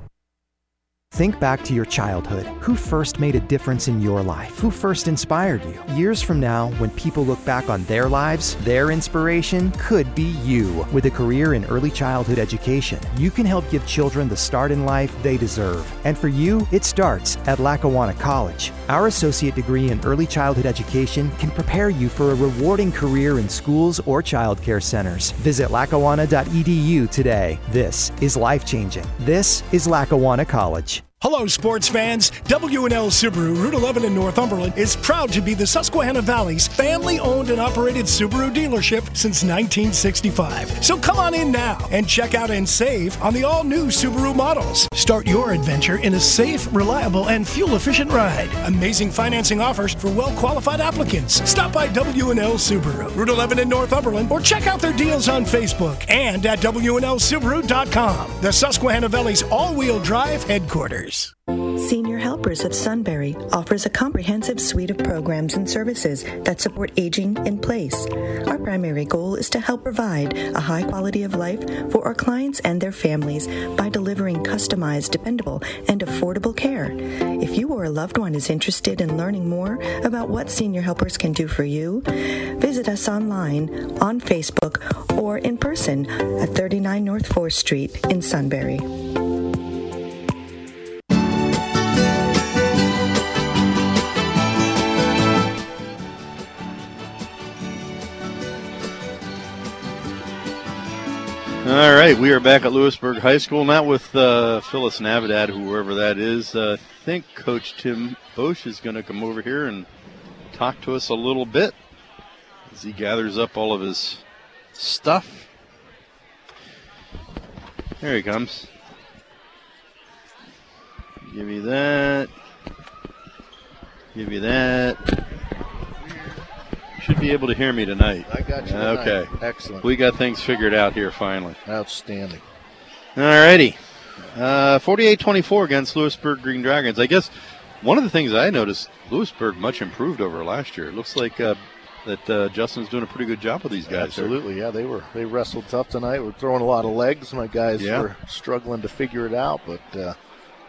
Think back to your childhood. Who first made a difference in your life? Who first inspired you? Years from now, when people look back on their lives, their inspiration could be you. With a career in early childhood education, you can help give children the start in life they deserve. And for you, it starts at Lackawanna College. Our associate degree in early childhood education can prepare you for a rewarding career in schools or childcare centers. Visit lackawanna.edu today. This is life changing. This is Lackawanna College. Hello, sports fans. W&L Subaru, Route 11 in Northumberland, is proud to be the Susquehanna Valley's family-owned and operated Subaru dealership since 1965. So come on in now and check out and save on the all-new Subaru models. Start your adventure in a safe, reliable, and fuel-efficient ride. Amazing financing offers for well-qualified applicants. Stop by W&L Subaru, Route 11 in Northumberland, or check out their deals on Facebook and at WNLSubaru.com, the Susquehanna Valley's all-wheel drive headquarters. Senior Helpers of Sunbury offers a comprehensive suite of programs and services that support aging in place. Our primary goal is to help provide a high quality of life for our clients and their families by delivering customized, dependable, and affordable care. If you or a loved one is interested in learning more about what Senior Helpers can do for you, visit us online, on Facebook, or in person at 39 North 4th Street in Sunbury. All right, we are back at Lewisburg High School, not with uh, Phyllis Navidad, whoever that is. Uh, I think Coach Tim Bosch is going to come over here and talk to us a little bit as he gathers up all of his stuff. There he comes. Give you that. Give you that. Should be able to hear me tonight. I got you. Tonight. Okay. Excellent. We got things figured out here finally. Outstanding. All righty. Uh, 48-24 against Lewisburg Green Dragons. I guess one of the things I noticed, Lewisburg much improved over last year. It looks like uh, that uh, Justin's doing a pretty good job with these guys. Absolutely, yeah. They were they wrestled tough tonight. We're throwing a lot of legs. My guys Yeah. were struggling to figure it out, but uh,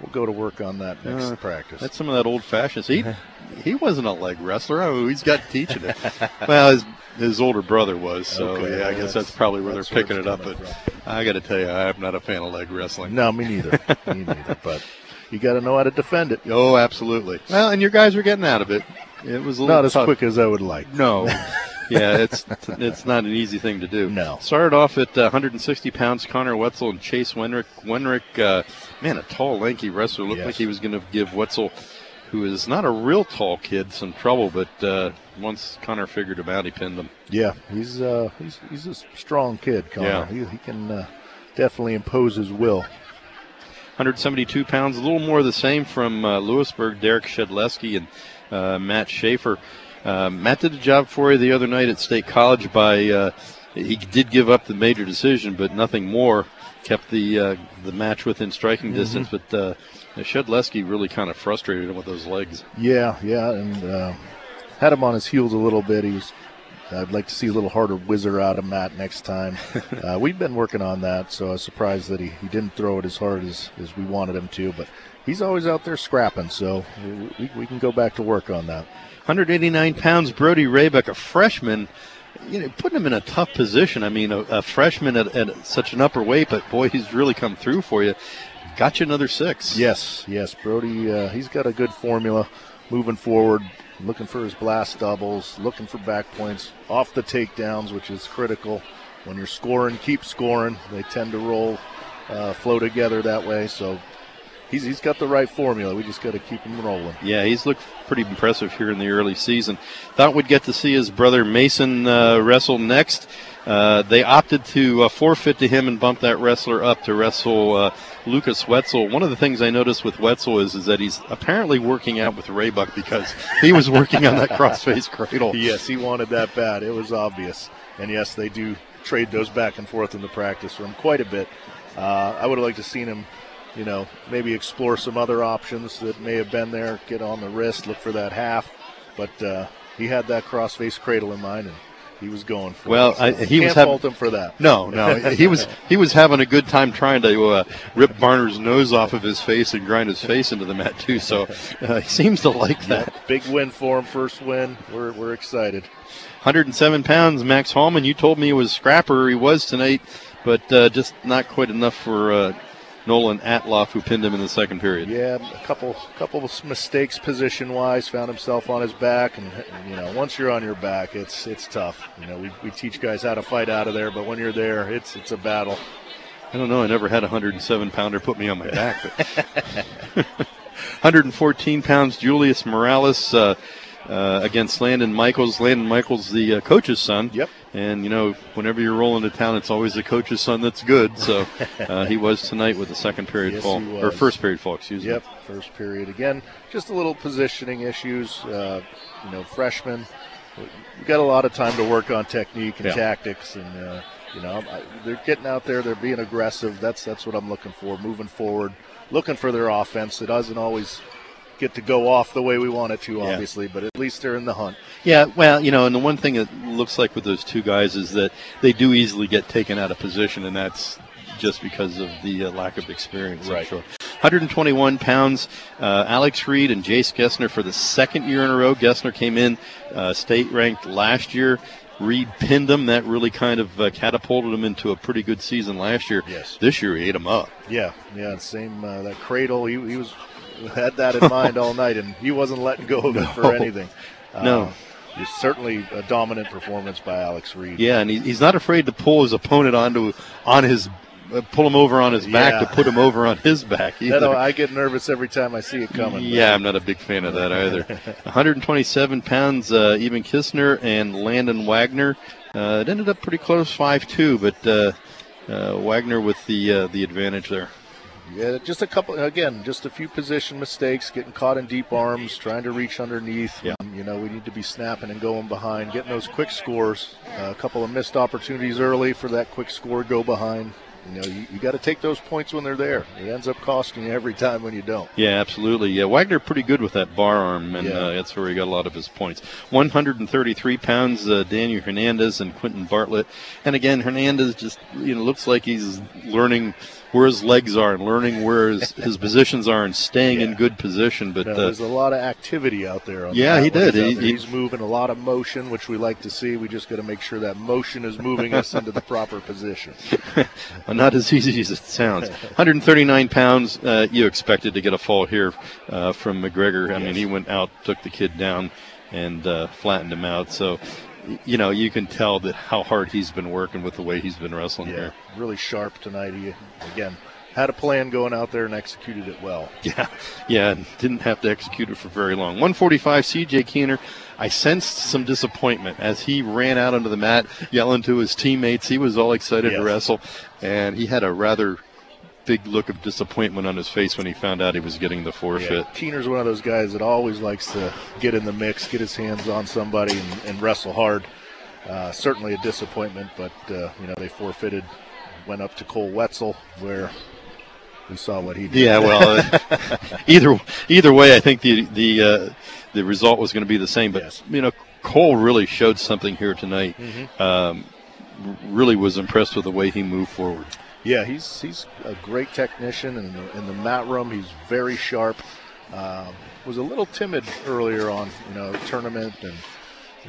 we'll go to work on that next Uh, practice. That's some of that old fashioned. He [laughs] he wasn't a leg wrestler. Oh, he's got teaching it. [laughs] well, his his older brother was. So Okay, yeah, I guess that's, probably where that's they're picking it up. But I got to tell you, I'm not a fan of leg wrestling. No, me neither. me neither. [laughs] But you got to know how to defend it. Oh, absolutely. Well, and your guys are getting out of it. It was a little Not as tough. quick as I would like. No. Yeah, it's it's not an easy thing to do. No. Started off at uh, 160 pounds. Connor Wetzel and Chase Wenrick. Wenrick, uh, man, a tall, lanky wrestler. Looked Yes. like he was going to give Wetzel, who is not a real tall kid, some trouble. But uh, once Connor figured him out, he pinned him. Yeah, he's uh, he's he's a strong kid, Connor. Yeah. He, he can uh, definitely impose his will. 172 pounds, a little more of the same from uh, Lewisburg, Derek Shedleski and uh, Matt Schaefer. Uh, Matt did a job for you the other night at State College by, uh, he did give up the major decision, but nothing more. Kept the uh, the match within striking Mhm. distance, but uh, Shedleski really kind of frustrated him with those legs. Yeah, yeah, and uh, had him on his heels a little bit. He was. I'd like to see a little harder whizzer out of Matt next time. [laughs] uh, we've been working on that, so I was surprised that he, he didn't throw it as hard as, as we wanted him to. But he's always out there scrapping, so we, we can go back to work on that. 189 pounds, Brody Raybeck, a freshman. You know, putting him in a tough position. I mean, a, a freshman at, at such an upper weight, but boy, he's really come through for you. Got you another six. Yes, yes, Brody. Uh, he's got a good formula moving forward. Looking for his blast doubles, looking for back points off the takedowns, which is critical. When you're scoring, keep scoring. They tend to roll, uh, flow together that way. So he's he's got the right formula. We just got to keep him rolling. Yeah, he's looked pretty impressive here in the early season. Thought we'd get to see his brother Mason uh, wrestle next. Uh, they opted to uh, forfeit to him and bump that wrestler up to wrestle uh, Lucas Wetzel. One of the things I noticed with Wetzel is, is that he's apparently working out with Raybuck because he was working on that [laughs] crossface cradle. Yes, he wanted that bad. It was obvious. And yes, they do trade those back and forth in the practice room quite a bit. Uh, I would have liked to seen him, you know, maybe explore some other options that may have been there. Get on the wrist, look for that half. But uh, he had that crossface cradle in mind, and he was going for Well, it. So I, he can't was having, fault him for that. No, no, he was he was having a good time trying to uh, rip Barner's nose off of his face and grind his face into the mat too. So uh, he seems to like that. Big win for him, first win. We're, we're excited. 107 pounds, Max Hallman. You told me he was scrapper. He was tonight, but uh, just not quite enough for uh, Nolan Althoff, who pinned him in the second period. Yeah, a couple couple of mistakes position wise. Found himself on his back, and you know, once you're on your back, it's it's tough. You know, we, we teach guys how to fight out of there, but when you're there, it's it's a battle. I don't know. I never had a 107 pounder put me on my back. But [laughs] 114 pounds, Julius Morales. Uh, uh, against Landon Michaels. Landon Michaels, the uh, coach's son. Yep. And you know, whenever you're rolling to town, it's always the coach's son that's good. So [laughs] uh, he was tonight with the second period Yes, fall or first period fall. Excuse Yep, me. first period again. Just a little positioning issues. Uh, you know, freshmen, we've got a lot of time to work on technique and Yeah. tactics, and uh, you know, I, they're getting out there. They're being aggressive. That's that's what I'm looking for. Moving forward, looking for their offense. It doesn't always get to go off the way we want it to, Yeah. obviously, but at least they're in the hunt. Yeah, well, you know, and the one thing it looks like with those two guys is that they do easily get taken out of position, and that's just because of the uh, lack of experience. I'm Right. sure. 121 pounds. Uh, Alex Reed and Jace Gessner for the second year in a row. Gessner came in uh, state ranked last year. Reed pinned him. That really kind of uh, catapulted him into a pretty good season last year. Yes. This year he ate him up. Yeah, yeah, same uh, that cradle. He, he was [laughs] had that in mind all night, and he wasn't letting go of it for [laughs] No. anything. No. Uh, it's certainly a dominant performance by Alex Reed. Yeah, and he, he's not afraid to pull his opponent onto on his uh, pull him over on his back Yeah. to put him over on his back. [laughs] Either. I get nervous every time I see it coming. Yeah, I'm not a big fan of that either. 127 pounds, uh, Evan Kistner and Landon Wagner. Uh, it ended up pretty close, 5-2, but uh, uh, Wagner with the uh, the advantage there. Yeah, just a couple. Again, just a few position mistakes, getting caught in deep arms, trying to reach underneath. Yeah. You know, we need to be snapping and going behind, getting those quick scores. Uh, a couple of missed opportunities early for that quick score go behind. You know, you, you got to take those points when they're there. It ends up costing you every time when you don't. Yeah, absolutely. Yeah, Wagner pretty good with that bar arm, and Yeah. uh, that's where he got a lot of his points. 133 pounds, uh, Daniel Hernandez and Quentin Bartlett. And again, Hernandez just you know looks like he's learning where his legs are and learning where his, [laughs] his positions are and staying in good position. But No, uh, there's a lot of activity out there. On Yeah, he did. He's, He- there. he- He's moving a lot of motion, which we like to see. We just got to make sure that motion is moving us into the proper position. [laughs] Uh, Not as easy as it sounds. [laughs] 139 pounds. Uh, you expected to get a fall here uh, from McGregor. I mean, he went out, took the kid down, and uh, flattened him out. So, you know, you can tell that how hard he's been working with the way he's been wrestling Yeah, here. really sharp tonight. He again had a plan going out there and executed it well. [laughs] Yeah, yeah, and didn't have to execute it for very long. 145, CJ Keener. I sensed some disappointment as he ran out onto the mat, yelling to his teammates. He was all excited to wrestle, and he had a rather big look of disappointment on his face when he found out he was getting the forfeit. Yeah, Keener's one of those guys that always likes to get in the mix, get his hands on somebody, and, and wrestle hard. Uh, certainly a disappointment, but uh, you know they forfeited. Went up to Cole Wetzel, where we saw what he did. Yeah, well, uh, [laughs] either either way, I think the the uh, the result was going to be the same. But you know, Cole really showed something here tonight. Mhm. Um, really was impressed with the way he moved forward. Yeah, he's he's a great technician, and in the, in the mat room, he's very sharp. Um, was a little timid earlier on, you know, tournament, and,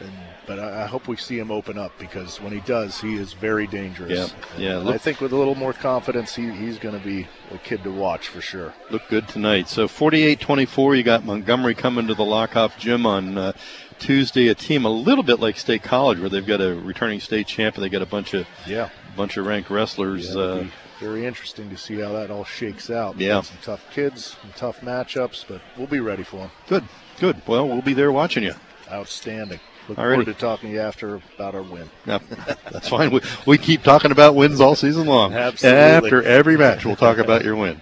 and but I, I hope we see him open up because when he does, he is very dangerous. Yeah, yeah, look- I think with a little more confidence, he, he's going to be a kid to watch for sure. Look good tonight. So 48-24, you got Montgomery coming to the Lockoff Gym on uh, Tuesday. A team a little bit like State College, where they've got a returning state champ and they got a bunch of Yeah. Bunch of ranked wrestlers. Yeah, uh, very interesting to see how that all shakes out. Yeah. some tough kids, some tough matchups, but we'll be ready for them. good, good. Well, we'll be there watching you. Outstanding. Look Alrighty. forward to talking to you after about our win. No, that's fine. We, we keep talking about wins all season long. Absolutely. After every match, we'll talk about your win.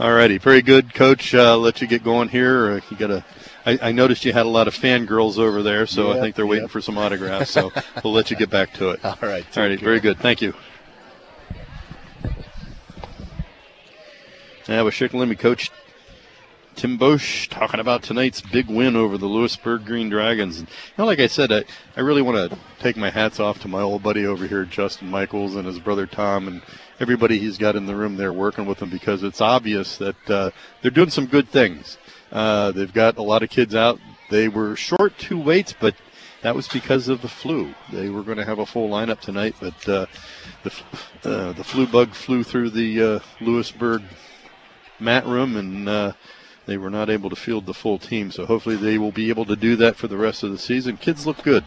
All righty, very good, Coach. Uh, let you get going here. Uh, you got a. I, I noticed you had a lot of fangirls over there, so I think they're waiting yep. for some autographs. So we'll let you get back to it. [laughs] All right. All righty, take very good. Thank you. Now with Shikellamy coach Tim Bosch talking about tonight's big win over the Lewisburg Green Dragons. And, you know, like I said, I, I really want to take my hats off to my old buddy over here, Justin Michaels, and his brother Tom, and everybody he's got in the room there working with him because it's obvious that uh, they're doing some good things. Uh, they've got a lot of kids out. They were short two weights, but that was because of the flu. They were going to have a full lineup tonight, but uh, the uh, the flu bug flew through the uh, Lewisburg mat room, and uh, they were not able to field the full team. So hopefully they will be able to do that for the rest of the season. Kids look good,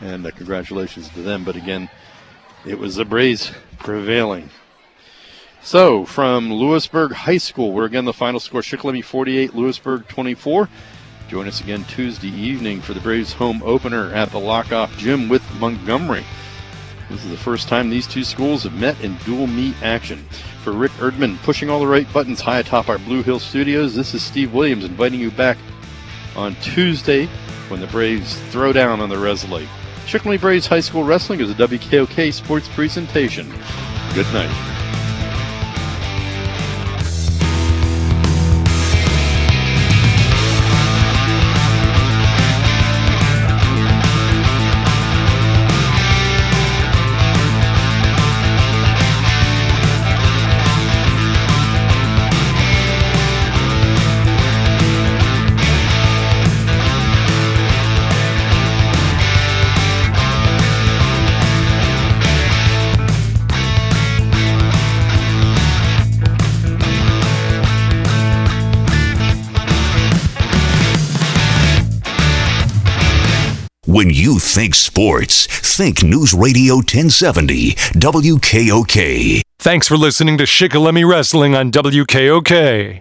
and uh, congratulations to them. But again, it was the Braves prevailing. So, from Lewisburg High School, where again the final score Shikellamy 48, Lewisburg 24. Join us again Tuesday evening for the Braves home opener at the Lockoff Gym with Montgomery. This is the first time these two schools have met in dual meet action. For Rick Erdman pushing all the right buttons high atop our Blue Hill studios, this is Steve Williams inviting you back on Tuesday when the Braves throw down on the Resolute. Shikellamy Braves High School Wrestling is a WKOK sports presentation. Good night. When you think sports, think News Radio 1070, WKOK. Thanks for listening to Shikellamy Wrestling on WKOK.